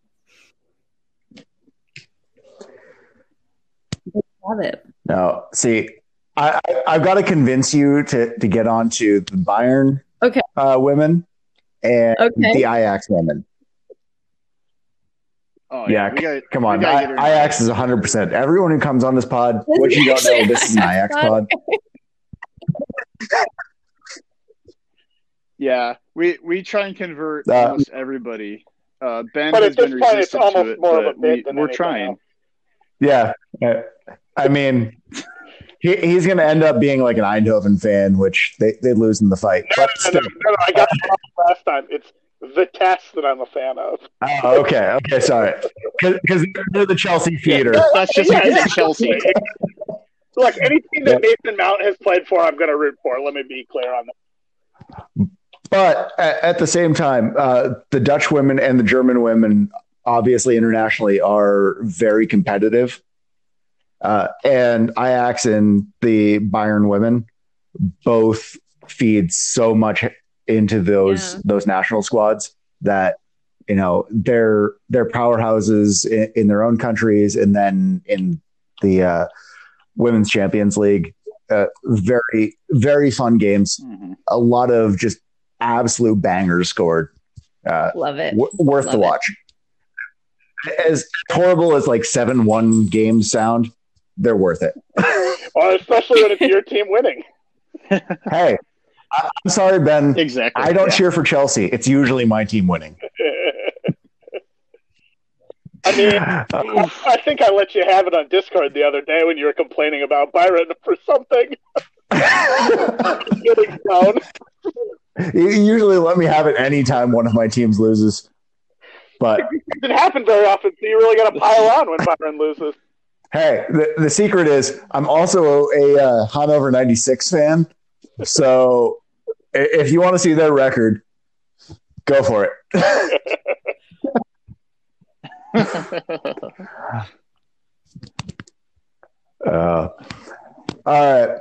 love it. no, see, I, I, I've got to convince you to to get on to the Bayern Okay. uh, women and Okay. the Ajax women. Oh, Yeah, we got, Come on, gotta I, get Ajax is 100. percent Everyone who comes on this pod, This what is you don't know, this is an Ajax Ajax pod. Yeah, we we try and convert Uh, almost everybody. Uh, ben But has at this been point, it's resistant to it, more of a but we, than we're trying. else. Yeah, I mean, he, he's going to end up being like an Eindhoven fan, which they they lose in the fight. No, But no, no, no, no, I got it wrong last time. It's Vitesse that I'm a fan of. oh, okay, okay, sorry, because they're the Chelsea feeder. That's just Yeah, yeah. Chelsea. Look, anything team that Mason Mount has played for, I'm going to root for. Let me be clear on that. But at, at the same time, uh, the Dutch women and the German women, obviously internationally, are very competitive. Uh, and Ajax and the Bayern women both feed so much into those Yeah. those national squads that you know they're they're powerhouses in, in their own countries, and then in the uh, women's Champions League, uh, very very fun games Mhm. a lot of just absolute bangers scored. Uh, Love it. w- worth Love the it. watch. As horrible as like seven one games sound, they're worth it. Well, especially when it's your team winning. Hey, I- I'm sorry, Ben. Exactly. I don't Yeah. cheer for Chelsea. It's usually my team winning. I mean, Uh, I, I think I let you have it on Discord the other day when you were complaining about Bayern for something. Getting down. you usually let me have it anytime one of my teams loses. But It doesn't happen very often, so you really got to pile on when Bayern loses. hey, the, the secret is I'm also a uh, Hanover 96 fan. So if you want to see their record, go for it. Uh, all right.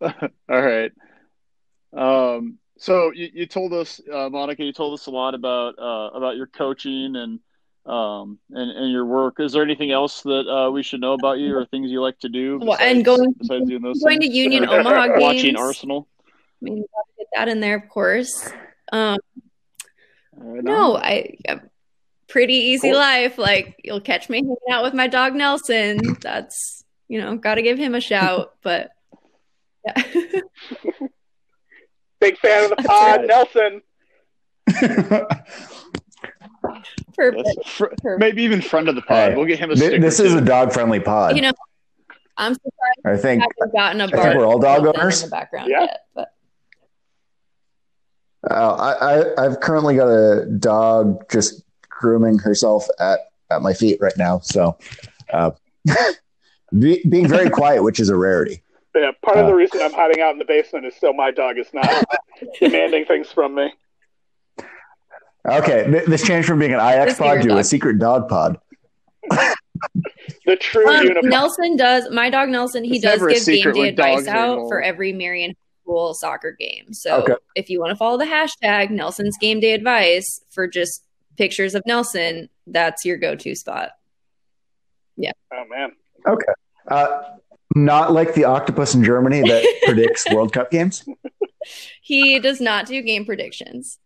All right. Um, so you, you told us, uh, Monica, you told us a lot about uh, about your coaching and um, and, and your work. Is there anything else that uh, we should know about you or things you like to do? Well, and going- besides doing those Going to things? Union Omaha games. watching Arsenal. I mean, you gotta get that in there, of course. Um, Right no, I I a pretty easy Cool. life. Like you'll catch me hanging out with my dog Nelson. That's you know, got to give him a shout. But yeah, Big fan of the pod, right. Nelson. perfect. Yes. Fr- Perfect. maybe even friend of the pod. Hey, we'll get him a sticker. this is too. a dog friendly pod. You know, I'm surprised I think I haven't gotten a think we're all dog owners. in the background Yeah. yet. But uh, I, I, I've currently got a dog just grooming herself at, at my feet right now. So uh, be, being very quiet, which is a rarity. Yeah, part of the Uh. reason I'm hiding out in the basement is so my dog is not demanding things from me. Okay, th- this changed from being an IX This pod secret to a secret dog pod. The true um. Nelson does. My dog Nelson. He It's does give game secret day advice out involved. for every Marian School soccer game. So Okay. if you want to follow the hashtag Nelson's game day advice for just pictures of Nelson, that's your go-to spot. Yeah. Oh man, Okay. Uh, not like the octopus in Germany that predicts World Cup games. He does not do game predictions.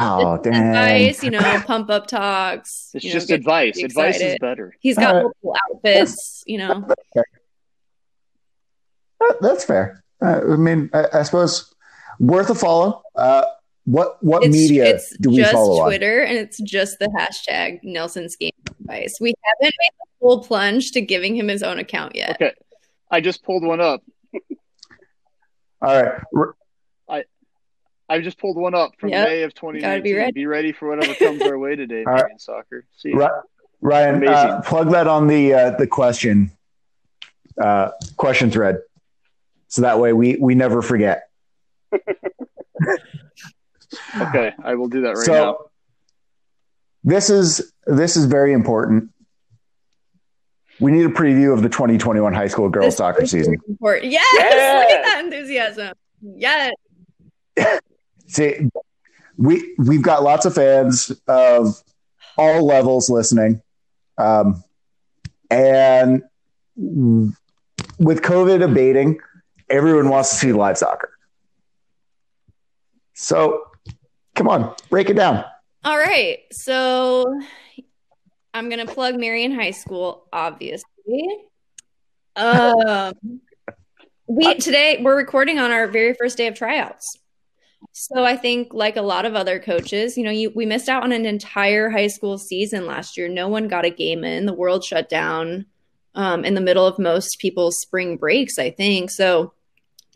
Oh, Just dang. advice, you know, pump up talks. It's you know, just advice. Advice is better. He's got Alright. multiple outfits, you know. That- That's fair. Uh, I mean, I, I suppose worth a follow. Uh, what what It's, media it's do we just follow on? Twitter and it's just the hashtag Nelson's game advice. We haven't made the full plunge to giving him his own account yet. Okay. I just pulled one up. All right. R- I just pulled one up from Yep. May of 2019. be ready. Be ready for whatever comes our way today, All right. American soccer. See, you. Ryan, uh, plug that on the uh, the question uh, question thread, so that way we we never forget. okay, I will do that right so now. this is this is very important. We need a preview of the 2021 high school girls This soccer season. important. Yes, Yes. look at that enthusiasm. Yes. See, we we've got lots of fans of all levels listening, um, and with COVID abating, everyone wants to see live soccer. So, come on, break it down. All right. So I'm gonna plug Marian High School, obviously. Um we today we're recording on our very first day of tryouts. So I think like a lot of other coaches, you know, you we missed out on an entire high school season last year. No one got a game in. The world shut down um, in the middle of most people's spring breaks, I think. So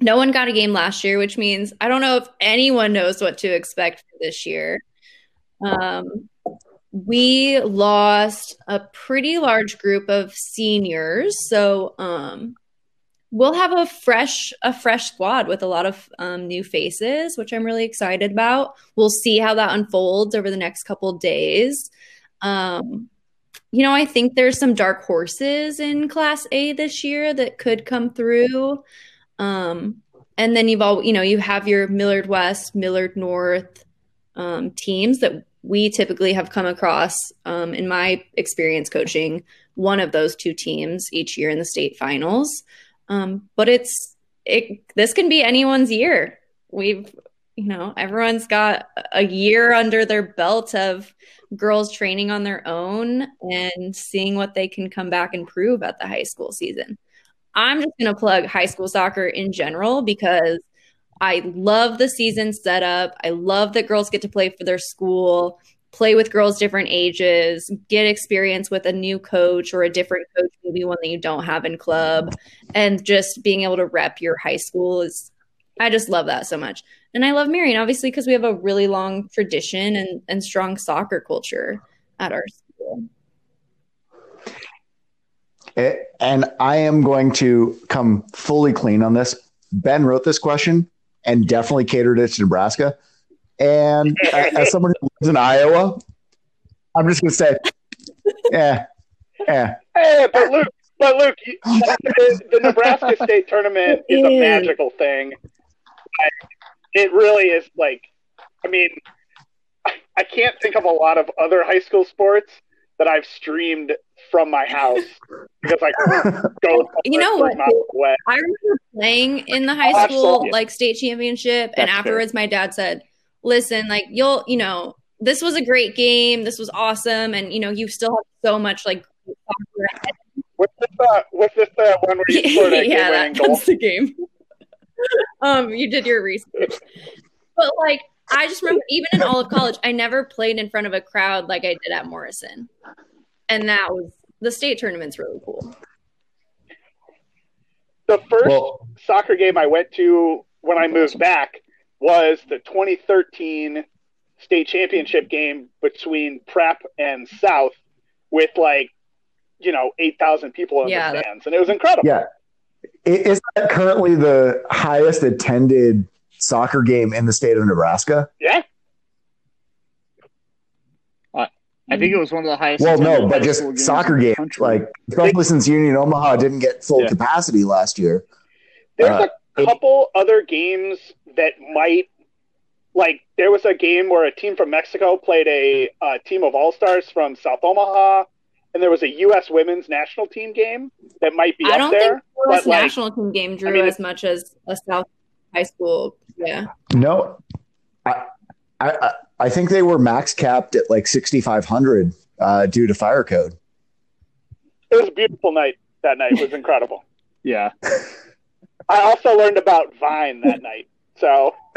no one got a game last year, which means I don't know if anyone knows what to expect for this year. Um, we lost a pretty large group of seniors, so um, we'll have a fresh a fresh squad with a lot of um, new faces, which I'm really excited about. We'll see how that unfolds over the next couple days. Um, you know, I think there's some dark horses in Class A this year that could come through. Um, and then you've all, you know, you have your Millard West, Millard North um, teams that we typically have come across um, in my experience coaching one of those two teams each year in the state finals. Um, but it's it this can be anyone's year. We've you know everyone's got a year under their belt of girls training on their own and seeing what they can come back and prove at the high school season. I'm just going to plug high school soccer in general because I love the season setup. I love that girls get to play for their school, play with girls different ages, get experience with a new coach or a different coach, maybe one that you don't have in club, and just being able to rep your high school is I just love that so much. And I love Marian obviously because we have a really long tradition and and strong soccer culture at our school. It, and I am going to come fully clean on this. Ben wrote this question and definitely catered it to Nebraska. And as someone who lives in Iowa, I'm just going to say, yeah, yeah. Hey, but Luke, but Luke, you, oh, the, the Nebraska State tournament is a magical thing. I, it really is like, I mean, I, I can't think of a lot of other high school sports that I've streamed from my house because I go. You know what? I remember playing in the high Oh, school absolutely. like state championship, and That's fair. afterwards, my dad said, "Listen, like you'll, you know, this was a great game. This was awesome, and you know, you still have so much like." What's this? Uh, what's this uh, one where you scored a yeah, that, that's the game. um, you did your research, but like, I just remember even in all of college, I never played in front of a crowd like I did at Morrison, and that was the state tournament's really cool. The first Well, soccer game I went to when I moved back was the 2013 state championship game between Prep and South with like, you know, 8,000 people in Yeah, the that- stands. And it was incredible. yeah. Is that currently the highest attended soccer game in the state of Nebraska? Yeah. I think it was one of the highest. Well, no, but just soccer in the games, like especially since Union Omaha didn't get full Yeah. capacity last year. There's Uh, a couple other games that might, like, there was a game where a team from Mexico played a, uh team of all stars from South Omaha. And there was a U.S. women's national team game that might be I up don't think the but, like, national team game drew mean, as much as a South high school. Yeah. No, I, I, I- I think they were max capped at like 6,500 uh, due to fire code. It was a beautiful night. That night it was incredible. Yeah. I also learned about Vine that night. So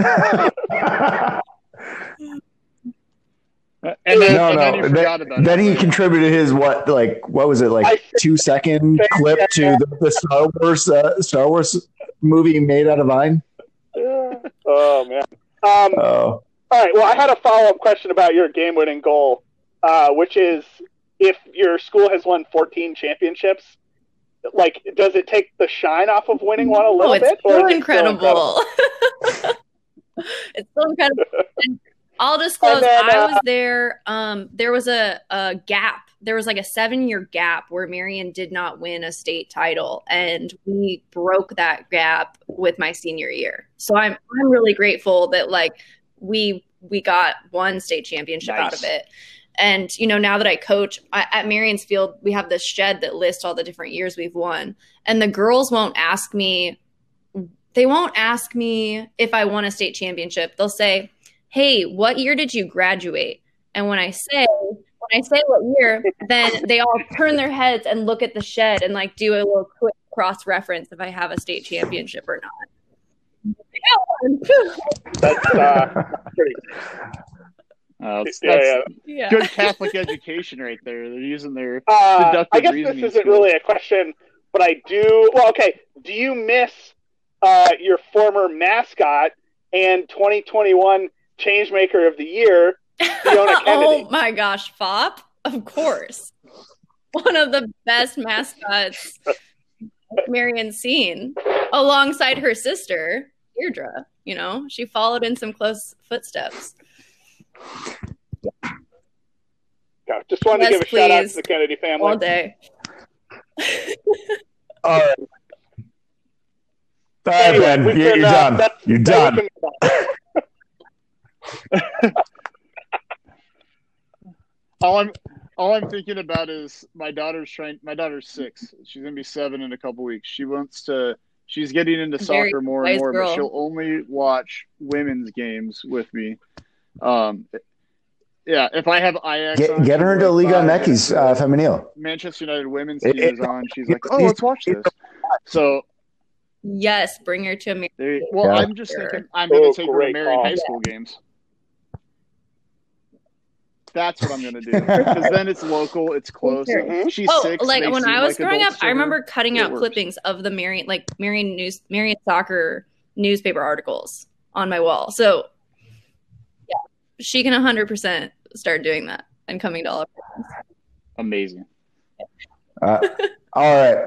And then, no, and then no. you forgot Then, about then he contributed his what, like what was it, like I- two second clip to the, the Star Wars uh, Star Wars movie made out of Vine. Oh man. Um, Oh, all right. Well, I had a follow up question about your game winning goal, uh, which is if your school has won 14 championships, like does it take the shine off of winning one a little Oh, it's bit? or so is it incredible. it's so incredible. I'll disclose, then, I uh, was there. Um, there was a, a gap. There was like a seven year gap where Marian did not win a state title, and we broke that gap with my senior year. So I'm I'm really grateful that like we we got one state championship out of it. And you know, now that I coach I, at Marian's Field, we have this shed that lists all the different years we've won, and the girls won't ask me they won't ask me if I won a state championship. They'll say, "Hey, what year did you graduate?" And when I say when I say what year, then they all turn their heads and look at the shed and like do a little quick cross reference if I have a state championship or not. That's uh, pretty. Uh, that's, Yeah, that's yeah. yeah. good Catholic education right there. They're using their Uh, Deductive I guess reasoning this isn't skills. really a question, but I do. Well, okay. Do you miss uh, your former mascot and 2021 Changemaker of the Year, Fiona Kennedy? oh my gosh, Fop, of course. One of the best mascots Marian's seen, alongside her sister, Deirdre. You know, she followed in some close footsteps. Yeah, just wanted Yes, to give a shout out to the Kennedy family All day. all right. All right, Anyway, Ben, we you- can, you're uh, done. that's- You're done. Can move on. all I'm all I'm thinking about is my daughter's trying. My daughter's six. She's gonna be seven in a couple weeks. She wants to. She's getting into Very soccer more and more, girl. but she'll only watch women's games with me. Um, yeah, if I have Ajax, Get, on, get her she's into like Liga five. MX uh, Femenil. Manchester United women's It- team it- is on. She's it- like, "Oh, let's watch this." So, Yes, bring her to me. there, well, Yeah. I'm just thinking I'm going Oh, to take her to great Marian. High School games. That's what I'm going to do because then it's local, it's close. Sure. She's Oh, six. like when I was like growing up, adults to I remember cutting It out works. clippings of the Marian, like Marian news, Marian soccer newspaper articles on my wall. So, yeah, she can 100% start doing that and coming to all of Amazing. Uh, all right.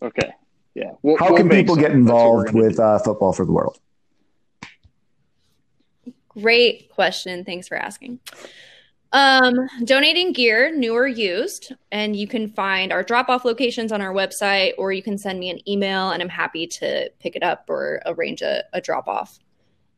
Okay. Yeah. We'll, How we'll can people some. get That's what we're involved with uh, football for the world? Great question. Thanks for asking. Um, donating gear, new or used, and you can find our drop off locations on our website, or you can send me an email and I'm happy to pick it up or arrange a, a drop off.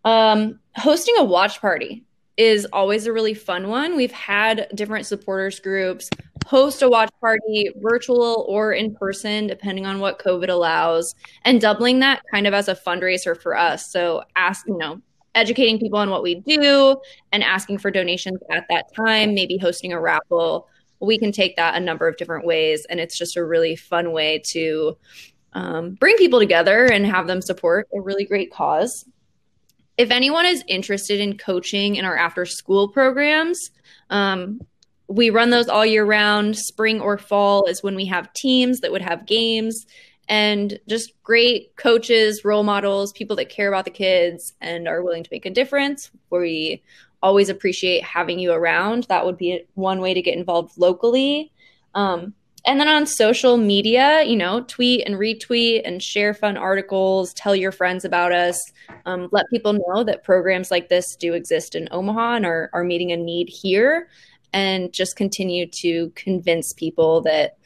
Um, hosting a watch party is always a really fun one. We've had different supporters groups host a watch party, virtual or in person, depending on what COVID allows, and doubling that kind of as a fundraiser for us. So ask, you know, educating people on what we do and asking for donations at that time, maybe hosting a raffle. We can take that a number of different ways. And it's just a really fun way to um, bring people together and have them support a really great cause. If anyone is interested in coaching in our after school programs, um, we run those all year round. Spring or fall is when we have teams that would have games and just great coaches, role models, people that care about the kids and are willing to make a difference. We always appreciate having you around. That would be one way to get involved locally. Um, and then on social media, you know, tweet and retweet and share fun articles, tell your friends about us, um, let people know that programs like this do exist in Omaha and are, are meeting a need here, and just continue to convince people that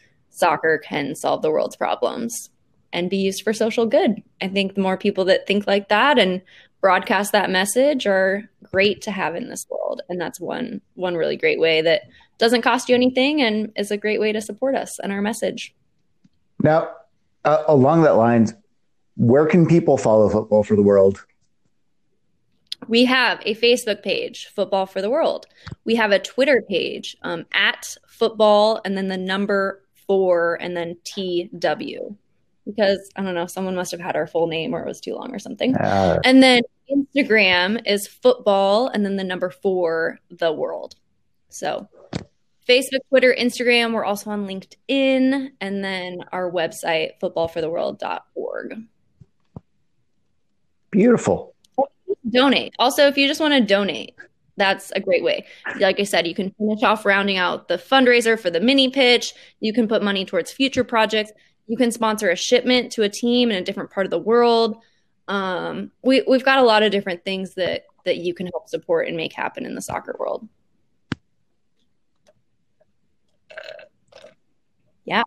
soccer can solve the world's problems and be used for social good. I think the more people that think like that and broadcast that message are great to have in this world. And that's one one really great way that doesn't cost you anything and is a great way to support us and our message. Now, uh, along that lines, where can people follow football for the world? We have a Facebook page, Football for the World. We have a Twitter page, um, at football and then the number four and then TW. Because I don't know, someone must have had our full name or it was too long or something. Uh, And then Instagram is football and then the number four, the world. So Facebook, Twitter, Instagram. We're also on LinkedIn and then our website, footballfortheworld.org. beautiful. Donate. Also, if you just want to donate, that's a great way. Like I said, you can finish off rounding out the fundraiser for the mini pitch. You can put money towards future projects. You can sponsor a shipment to a team in a different part of the world. Um, we, we've got a lot of different things that that you can help support and make happen in the soccer world. Yeah,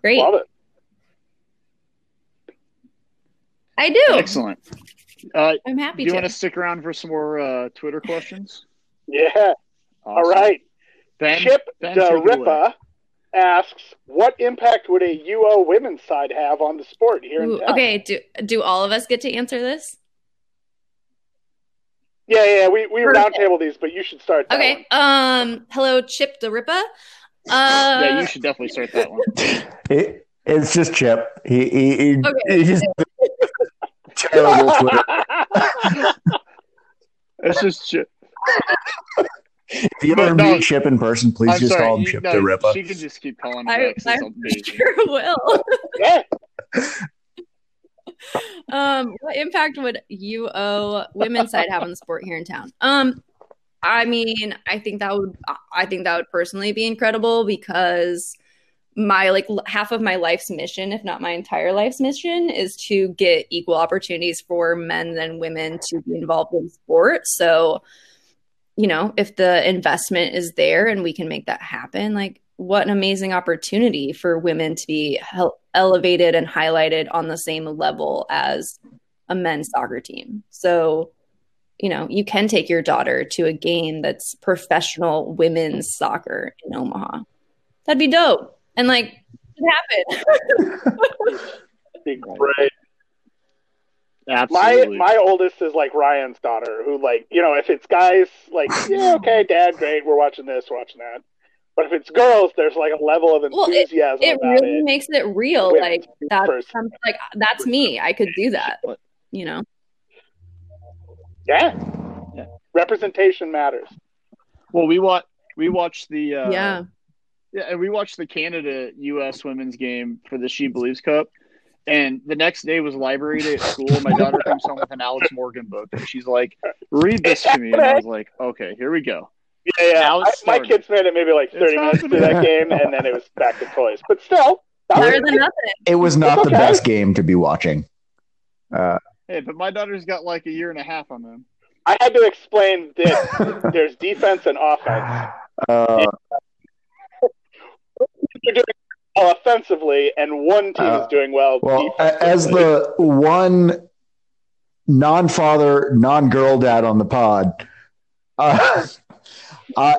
great. Love it. I do. Excellent. Uh, I'm happy. do you to. want to stick around for some more uh, Twitter questions? Yeah. All Awesome. right. Ben, Chip ben the take it away. Ripper asks, "What impact would a UO women's side have on the sport here Ooh, in town?" okay, do do all of us get to answer this? Yeah, yeah. We we Perfect. roundtable these, but you should start. That Okay. Um. Hello, Chip the Ripper. Uh, yeah, you should definitely start that one. It, it's just Chip. He, he, he, Okay. he just terrible Twitter. It's just Chip. If you ever no, meet Chip in person, please I'm just sorry, call him you- Chip no, the Ripper. She can just keep calling him I, that 'cause I it's sure will. yeah. um, what impact would UO women's side have on the sport here in town? Um, I mean, I think that would, I think that would personally be incredible because my like half of my life's mission, if not my entire life's mission, is to get equal opportunities for men and women to be involved in sport. So, you know, if the investment is there and we can make that happen, like what an amazing opportunity for women to be elevated and highlighted on the same level as a men's soccer team. So, you know, you can take your daughter to a game that's professional women's soccer in Omaha. That'd be dope. And like, it happened. Be great. My my oldest is like Ryan's daughter, who like you know if it's guys like yeah okay dad great we're watching this we're watching that, but if it's girls there's like a level of Well, enthusiasm it about really it. makes it real. Women Like that's first. some- like that's me. I could do that. You know. Yeah. Yeah. representation matters. well, we watch we watched the uh, yeah. Yeah, and we watched the Canada U.S. women's game for the SheBelieves Cup, and the next day was library day at school. And my daughter comes home with an Alex Morgan book, and she's like, "Read this to me," and I was like, "Okay, here we go." Yeah, yeah. I, my starting. kids made it maybe like thirty minutes through happening. that game, and then it was back to toys. But still, that was Better than nothing. It was not It's the best game to be watching. Uh, Hey, but my daughter's got like a year and a half on them. I had to explain that there's defense and offense. uh, You're doing offensively, and one team Uh, is doing well. well, as the one non-father, non-girl dad on the pod, uh, I,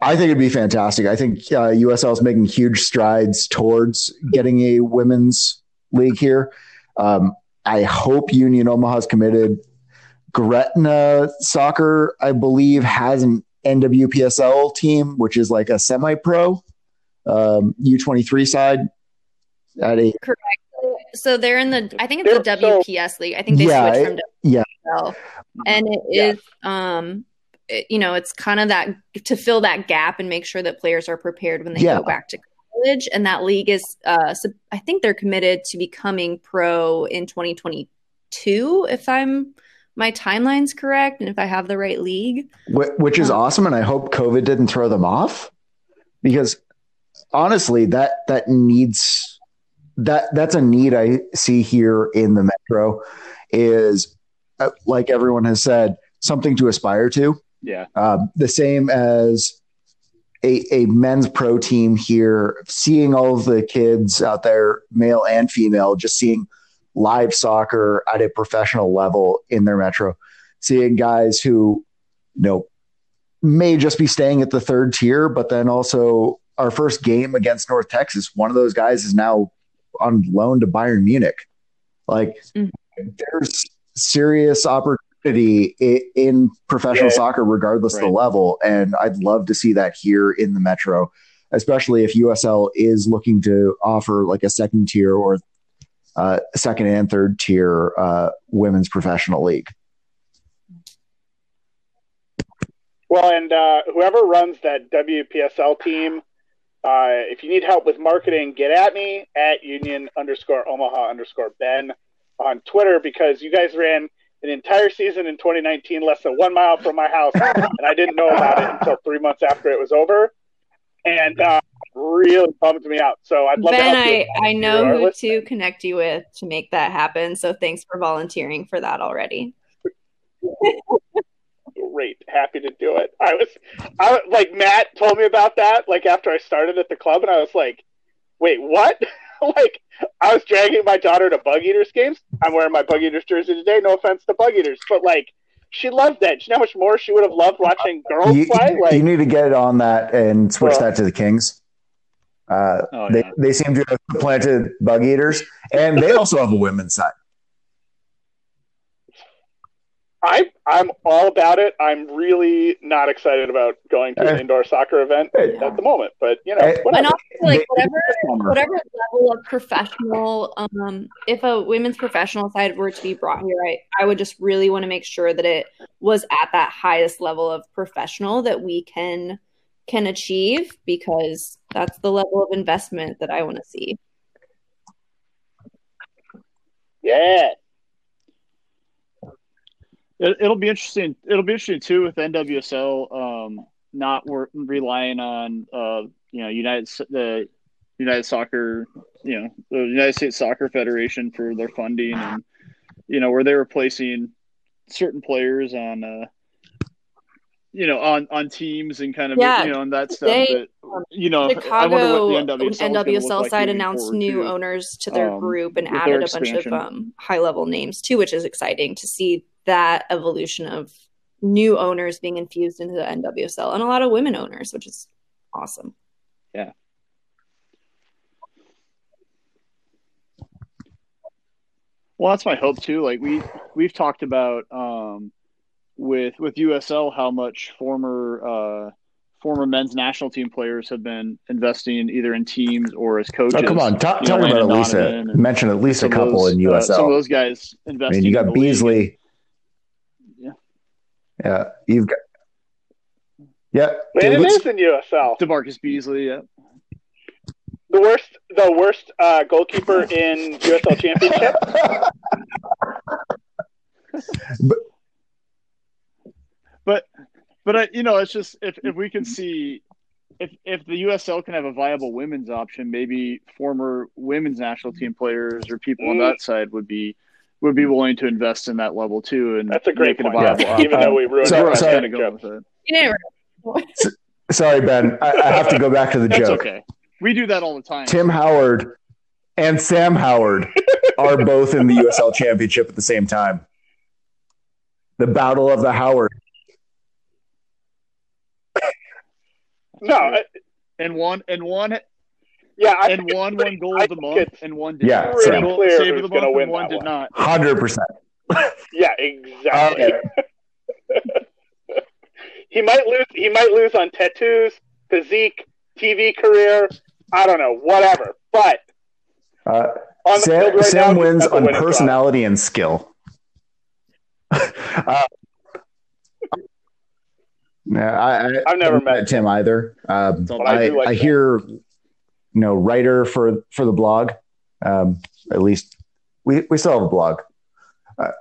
I think it'd be fantastic. I think uh, USL is making huge strides towards getting a women's league here. Um, I hope Union Omaha's committed. Gretna Soccer, I believe, has an NWPSL team, which is like a semi-pro um, U23 side at a So they're in the. I think it's the They're- so- WPS league. I think they Yeah, switched from yeah. WPL, and it Yeah. is. Um, it- you know, it's kind of that to fill that gap and make sure that players are prepared when they Yeah. go back to college. And that league is. Uh, so I think they're committed to becoming pro in 2022. If I'm my timeline's correct, and if I have the right league. Wh- which is Um, awesome and i hope covid didn't throw them off because honestly that that needs that that's a need i see here in the metro is uh, like everyone has said something to aspire to. Yeah, um, the same as a, a men's pro team here seeing all of the kids out there male and female just seeing live soccer at a professional level in their metro seeing guys who you know may just be staying at the third tier but then also our first game against north texas one of those guys is now on loan to bayern munich like Mhm. there's serious opportunity opportunity in professional Yeah. soccer, regardless of the level. And I'd love to see that here in the Metro, especially if USL is looking to offer like a second tier or uh, second and third tier uh, women's professional league. Well, and uh, whoever runs that WPSL team, uh, if you need help with marketing, get at me at union underscore Omaha underscore Ben on Twitter because you guys ran an entire season in 2019 less than one mile from my house, and I didn't know about it until three months after it was over, and uh, really bummed me out. So I'd love to Ben, you. I, I know who listening. to connect you with to make that happen. So thanks for volunteering for that already. great. Happy to do it. I was, I like Matt told me about that. Like after I started at the club, and I was like, "Wait, what?" like I was dragging my daughter to Bug Eaters games. I'm wearing my Bug Eaters jersey today. No offense to Bug Eaters, but like she loved that. Do you know how much more she would have loved watching girls You, play? Like you need to get on that and switch Well- that to the Kings. Uh, Oh, they, yeah. they seem to have planted bug eaters, and they also have a women's side. I, I'm all about it. I'm really not excited about going to an Eh. indoor soccer event Eh. at the moment, but you know, Eh. whatever. And also, like whatever whatever level of professional, um, if a women's professional side were to be brought here, I, I would just really want to make sure that it was at that highest level of professional that we can can achieve because that's the level of investment that I want to see. yeah. It, it'll be interesting. It'll be interesting too with NWSL um, not wor- relying on uh, you know United the United Soccer you know the United States Soccer Federation for their funding and you know where they were placing certain players on uh, you know on on teams and kind of Yeah, you know and that stuff they- that you know I wonder what the NWSL, like side announced new too. owners to their um, group and added a bunch of um, high level names too, which is exciting to see that evolution of new owners being infused into the NWSL and a lot of women owners, which is awesome. Yeah. Well, that's my hope too. Like we we've talked about um, with with USL how much former uh, former men's national team players have been investing either in teams or as coaches. Oh, come on. Ta- You talk know, about at least a, mention at least a couple those, in uh, some of those guys I mean, you in got the league. Beasley. Yeah. Yeah. You've got. Yeah. Landon let's- in USL. DaMarcus Beasley. Yeah. The worst, the worst uh, goalkeeper in USL Championship. but but I, you know it's just if, if we can see if if the USL can have a viable women's option, maybe former women's national team players or people on that side would be would be willing to invest in that level too. And That's a great make it point. viable Yeah. Even though we ruined So- it, That's where by I'm so- kinda saying with it. You know, Sorry, Ben. I, I have to go back to the That's joke. okay. We do that all the time. Tim Howard and Sam Howard are both in the USL championship at the same time. The battle of the Howard. No, I- and one and one yeah, I and think one won goal of the month and one did Yeah, not. pretty Goal- clear Save of the month and one that did one. not. Hundred percent. Yeah, exactly. Okay. he might lose. He might lose on tattoos, physique, TV career. I don't know, whatever. But Uh, on the Sam, field right Sam now, wins on winning drive. personality and skill. uh, yeah, I, I, I've never haven't met Tim either. Um, But I I, like I hear, you know, writer for for the blog. Um, at least we we still have a blog. Uh,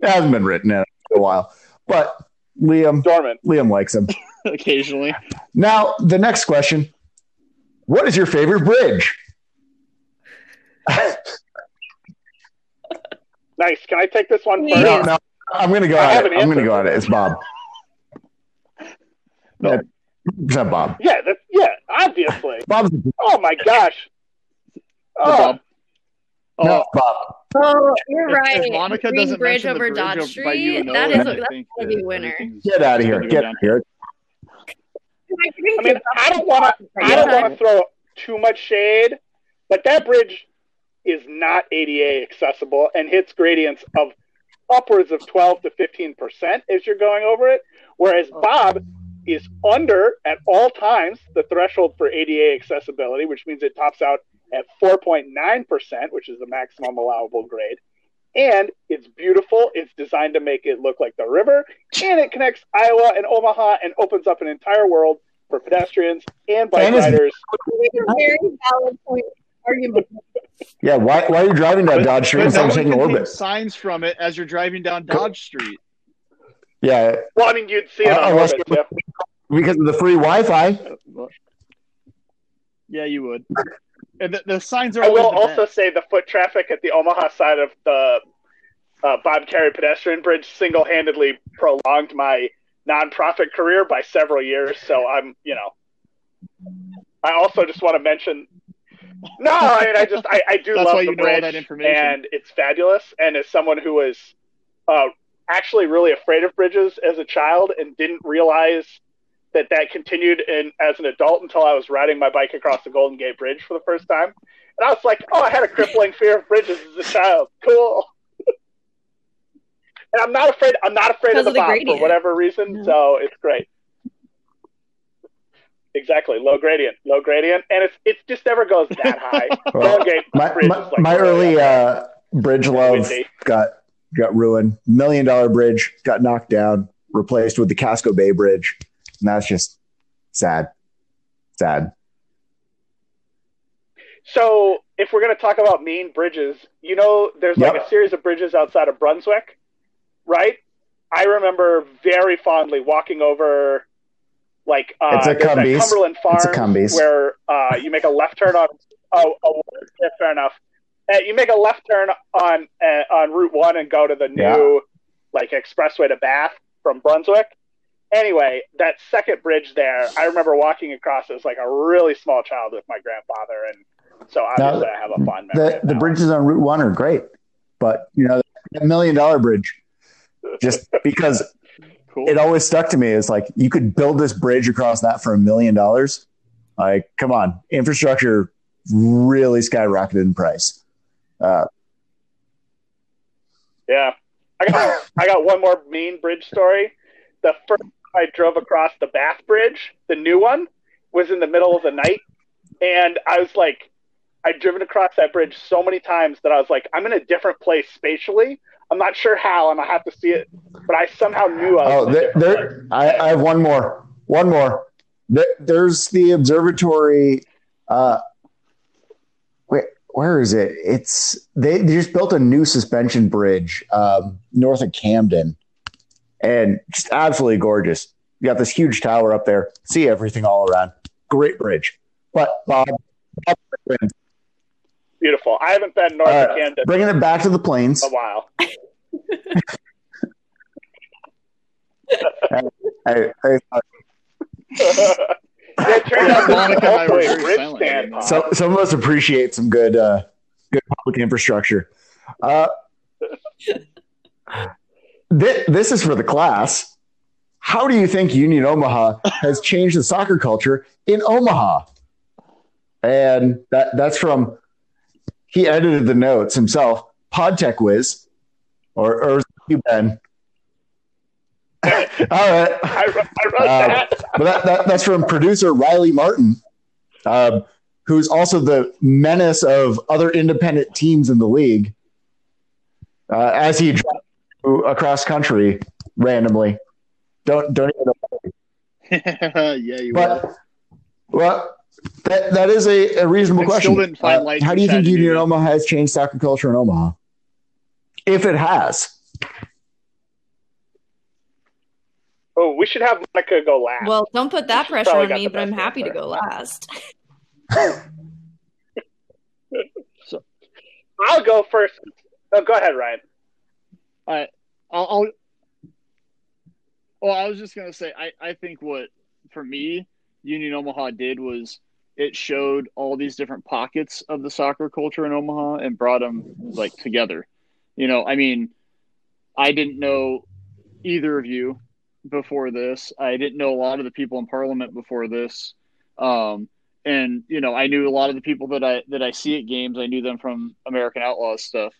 it hasn't been written in a while, but Liam dormant. Liam likes him. Occasionally. Now the next question: What is your favorite bridge? Nice. Can I take this one first? No, no, I'm going to go I at it. An I'm going to answer. go at it. It's Bob. No. Yeah, Percent Bob. Yeah, that's, yeah, obviously. Bob's Oh my gosh. Oh, Bob. Oh, no, oh. Bob. oh, you're if- right. If Monica Green doesn't Bridge mention the over bridge Dodge over- by Street. UNO, That is then a- I that's think gonna be a winner. Get out of here. Get out of here. I mean, I don't want to. I don't want to throw too much shade, but that bridge is not ADA accessible and hits gradients of upwards of 12 to 15 percent as you're going over it, whereas oh. Bob is under at all times the threshold for ADA accessibility, which means it tops out at 4.9 percent, which is the maximum allowable grade. And it's beautiful. It's designed to make it look like the river, and it connects Iowa and Omaha and opens up an entire world for pedestrians and bike And it's- riders. Very valid point argument. Yeah, why, why are you driving down Dodge Street instead of taking can take ORBT? signs from it as you're driving down Dodge Street. Yeah, Well, I mean, you'd see it Uh, on ORBT. Yeah. because of the free Wi-Fi. Yeah, you would. And the, the signs are I will also best. say the foot traffic at the Omaha side of the uh, Bob Kerrey pedestrian bridge single-handedly prolonged my nonprofit career by several years. So I'm, you know, I also just want to mention. No, I mean, I just I, I do That's love why the you know all bridge, that information. and it's fabulous. And as someone who was uh, actually really afraid of bridges as a child and didn't realize that that continued in as an adult until I was riding my bike across the Golden Gate Bridge for the first time. And I was like, oh, I had a crippling fear of bridges as a child. Cool. and I'm not afraid. I'm not afraid Because of the, of the bob for whatever reason. No. So it's great. Exactly, low gradient, low gradient, and it's it just never goes that high. Well, my my, like my early uh, bridge love Windy. got got ruined. Million dollar bridge got knocked down, replaced with the Casco Bay Bridge, and that's just sad, sad. So, if we're going to talk about mean bridges, you know, there's like Yep. a series of bridges outside of Brunswick, right? I remember very fondly walking over, like, uh, It's a Cumbies. Cumberland a Farms, where uh, you make a left turn on. Oh, oh yeah, fair enough. Uh, you make a left turn on uh, on Route One and go to the new Yeah. like expressway to Bath from Brunswick. Anyway, that second bridge there, I remember walking across as like a really small child with my grandfather, and so obviously I have a fond memory. The the bridges on Route One are great, but you know, that million dollar bridge, just because Cool. it always stuck to me is like you could build this bridge across that for a million dollars. Like, come on, infrastructure really skyrocketed in price. Uh, Yeah, I got I got one more mean bridge story. The first time I drove across the Bath Bridge, the new one, was in the middle of the night, and I was like, I'd driven across that bridge so many times that I was like, I'm in a different place spatially. I'm not sure how, and I have to see it, but I somehow knew I oh, there, there I, I have one more. One more. There, there's the observatory. Uh, where where is it? It's they, they just built a new suspension bridge um, north of Camden, and just absolutely gorgeous. You got this huge tower up there. See everything all around. Great bridge. But Bob, Bob. Beautiful. I haven't been north All of right, Camden bringing it back to the plains. a while. I, I, it turned out Monica and I were very silent So, some of us appreciate some good, uh, good public infrastructure. Uh, thi- this is for the class. How do you think Union Omaha has changed the soccer culture in Omaha? And that that's from he edited the notes himself. Podtech Whiz, or or is it you Ben? All right. I, wrote- I wrote Um, that. but that, that, that's from producer Riley Martin, um, who's also the menace of other independent teams in the league. Uh, as he drives across country randomly, don't don't even. Know. yeah, you. But well, that that is a, a reasonable And question. still didn't find Uh, lights how do you think Union Omaha has changed soccer culture in Omaha? If it has, Oh, we should have Monica go last. Well, don't put that pressure on me, but I'm best happy to go last. so, I'll go first. Oh, go ahead, Ryan. I, I'll, I'll. Well, I was just gonna say, I, I think what for me Union Omaha did was it showed all these different pockets of the soccer culture in Omaha and brought them like together. You know, I mean, I didn't know either of you before this. I didn't know a lot of the people in Parliament before this. Um, and you know, I knew a lot of the people that I that I see at games. I knew them from American Outlaws stuff.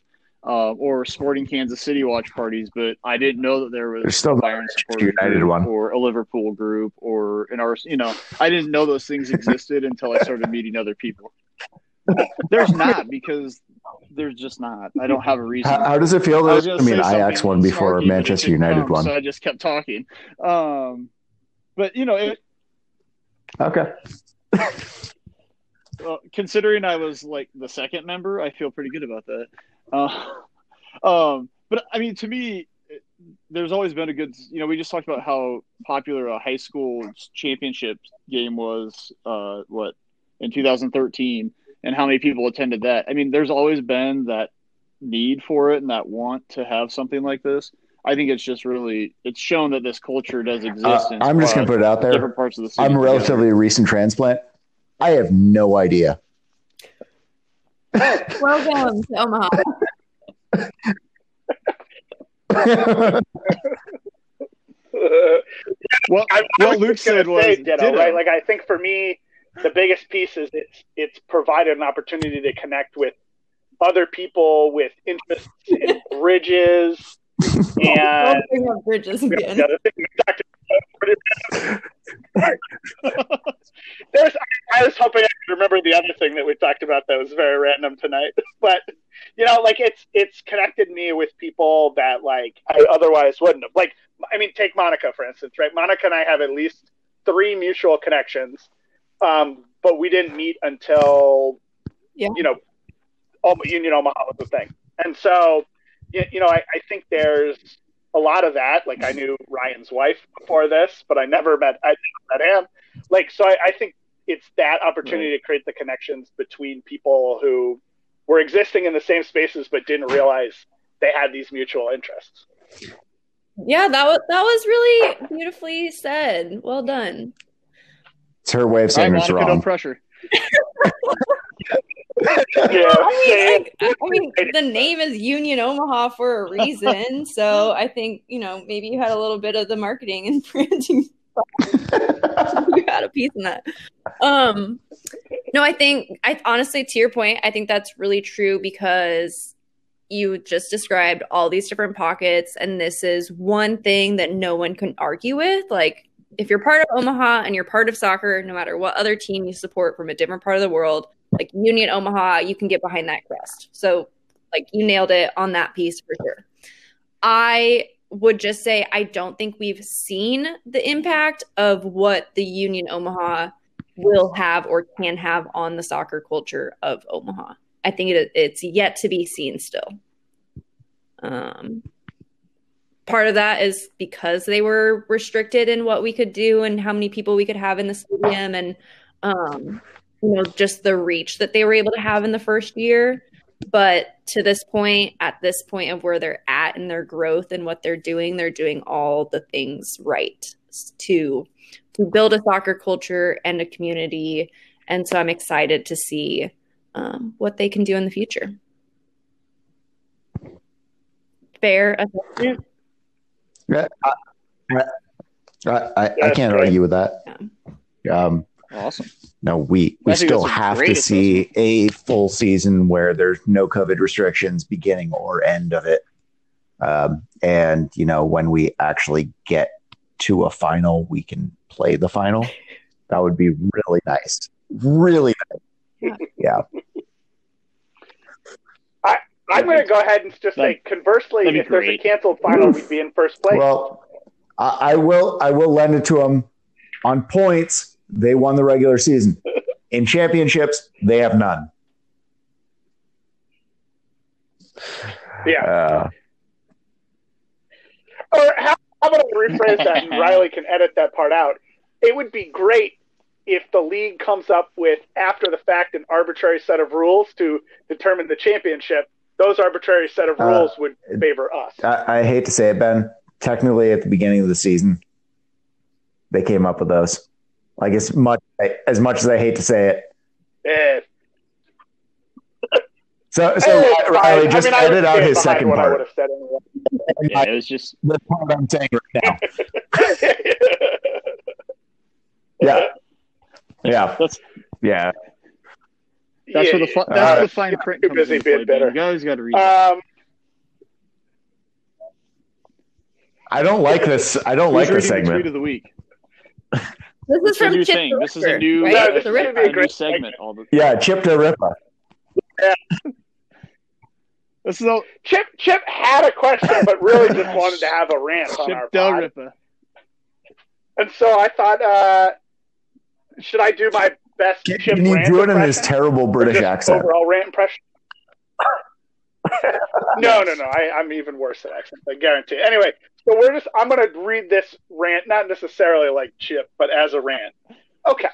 Uh, or Sporting Kansas City watch parties, but I didn't know that there was There's still a Bayern United one. or a Liverpool group or an Arsenal. You know, I didn't know those things existed until I started meeting other people. There's not because there's just not. I don't have a reason. How, how does it feel? I I, mean, Ajax one before snarky, but it Manchester United come, one. So I just kept talking. Um, but you know, it, Okay. well, considering I was like the second member, I feel pretty good about that. Uh, um, but I mean, to me, there's always been a good. You know, we just talked about how popular a high school championship game was. Uh, what in 2013, and how many people attended that. I mean, there's always been that need for it and that want to have something like this. I think it's just really it's shown that this culture does exist. Uh, I'm just going to put it out there. different parts of the city. I'm a together. relatively recent transplant. I have no idea. Welcome to Omaha. Well, I, I what Luke said was say, ditto, ditto. right? Like I think for me, the biggest piece is it's it's provided an opportunity to connect with other people with interests in bridges and Don't bring up bridges again. the other thing we talked about. There's, I was hoping I could remember the other thing that we talked about that was very random tonight. But you know, like it's it's connected me with people that like I otherwise wouldn't have. Like, I mean, take Monica for instance, right? Monica and I have at least three mutual connections, um, but we didn't meet until Yeah. you know, Union Omaha was the thing, and so you, you know, I, I think there's a lot of that. Like I knew Ryan's wife before this, but I never met I never met him. Like so, I, I think it's that opportunity to create the connections between people who were existing in the same spaces but didn't realize they had these mutual interests. Yeah, that was that was really beautifully said. Well done. It's her way of All right, saying it's Monica, no wrong. pressure. Yeah, I mean. I, I mean, the name is Union Omaha for a reason. So I think you know maybe you had a little bit of the marketing and branding. you had a piece in that. Um, no, I think I honestly, to your point, I think that's really true because you just described all these different pockets, and this is one thing that no one can argue with. Like, if you're part of Omaha and you're part of soccer, no matter what other team you support from a different part of the world, like Union Omaha, you can get behind that crest. So, like, you nailed it on that piece for sure. I would just say I don't think we've seen the impact of what the Union Omaha will have or can have on the soccer culture of Omaha. I think it, it's yet to be seen still. Um, part of that is because they were restricted in what we could do and how many people we could have in the stadium and um, you know just the reach that they were able to have in the first year. But to this point at this point of where they're at and their growth and what they're doing they're doing all the things right to to build a soccer culture and a community. And so i'm excited to see um, what they can do in the future. Fair assessment? Yeah, I, I, I, I can't argue with that. Um, Awesome. no, we we still have to see a full season where there's no COVID restrictions beginning or end of it. Um, and you know, when we actually get to a final, we can play the final. That would be really nice. Really nice. Yeah. I, I'm going to go ahead and just say, conversely, that'd if there's a canceled final, we'd be in first place. Well, I, I will. I will lend it to them on points. They won the regular season. In championships, they have none. yeah. Uh, Or how, how about I rephrase that and Riley can edit that part out? It would be great if the league comes up with, after the fact, an arbitrary set of rules to determine the championship. Those arbitrary set of Uh, rules would favor us. I, I hate to say it, Ben. Technically, at the beginning of the season, they came up with those. Like as much as much as I hate to say it. Yeah. So, so Riley just I mean, edit out his second part. Anyway. Yeah, it was just the part I'm saying right now. yeah, yeah, that's, yeah. That's yeah, what the that's uh, the fine print. Too busy being better. You guys got to read. Um, I don't like this. I don't like this segment. Tweet of the week. This That's is from a new Chip thing. This is a Ripper, new, right? Yeah, uh, this is gonna Ripper. be a a new segment. All the Yeah, Chip the Ripper. this is all Chip Chip had a question, but really just wanted to have a rant on Chip our Del pod. Ripper. And so I thought, uh, should I do my best Can, Chip can you rant do it in his terrible British accent? Overall rant impression. no, no, no. I, I'm even worse at accents. I guarantee. Anyway, so we're just. I'm going to read this rant, not necessarily like Chip, but as a rant. Okay.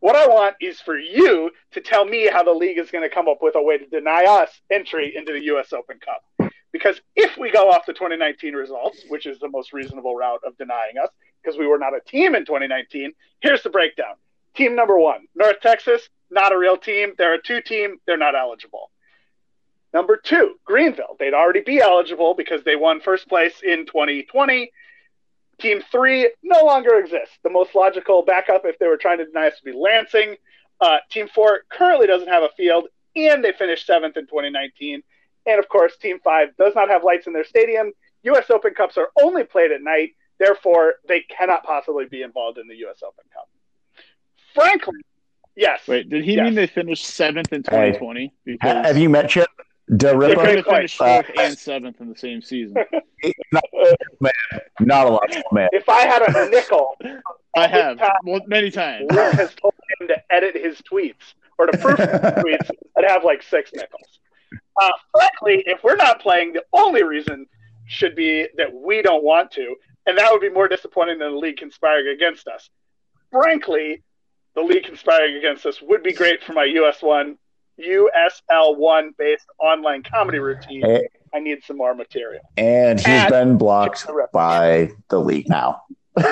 What I want is for you to tell me how the league is going to come up with a way to deny us entry into the U.S. Open Cup. Because if we go off the 2019 results, which is the most reasonable route of denying us, because we were not a team in 2019, here's the breakdown. Team number one, North Texas, not a real team. They're a two team, they're not eligible. Number two, Greenville. They'd already be eligible because they won first place in 2020. Team three no longer exists. The most logical backup, if they were trying to deny us, would be Lansing. Uh, team four currently doesn't have a field, and they finished seventh in 2019. And of course, Team five does not have lights in their stadium. U.S. Open Cups are only played at night, therefore, they cannot possibly be involved in the U.S. Open Cup. Frankly, yes. Wait, did he Yes. mean they finished seventh in 2020? Ha- Because Have you met Chip the they Ripper? could finished Uh, fourth and seventh in the same season. Not a lot, man. If I had a nickel, I have well, many times. Luke has told him to edit his tweets or to proof his tweets, I'd have like six nickels. Uh, frankly, if we're not playing, the only reason should be that we don't want to, and that would be more disappointing than the league conspiring against us. Frankly, the league conspiring against us would be great for my US one, USL one based online comedy routine. Eh. I need some more material. And he's At been blocked the by the league now.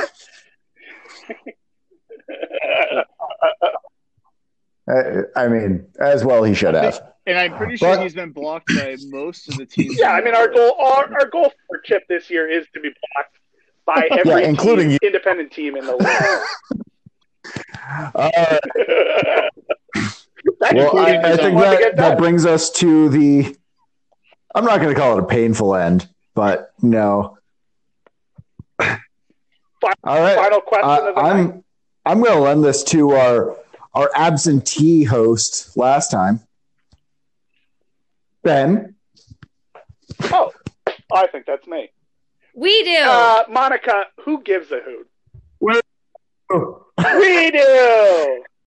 I mean, as well he should have. And I'm pretty sure But- he's been blocked by most of the teams. Yeah, I mean, our goal, our, our goal for Chip this year is to be blocked by every Yeah, including team, you. independent team in the league. Uh, That well, I, I think own that, that brings us to the. I'm not going to call it a painful end, but no. All right. Final question Uh, of the night. I'm I'm going to lend this to our our absentee host last time, Ben. Oh, I think that's me. We do. Uh, Monica, who gives a hoot? We do.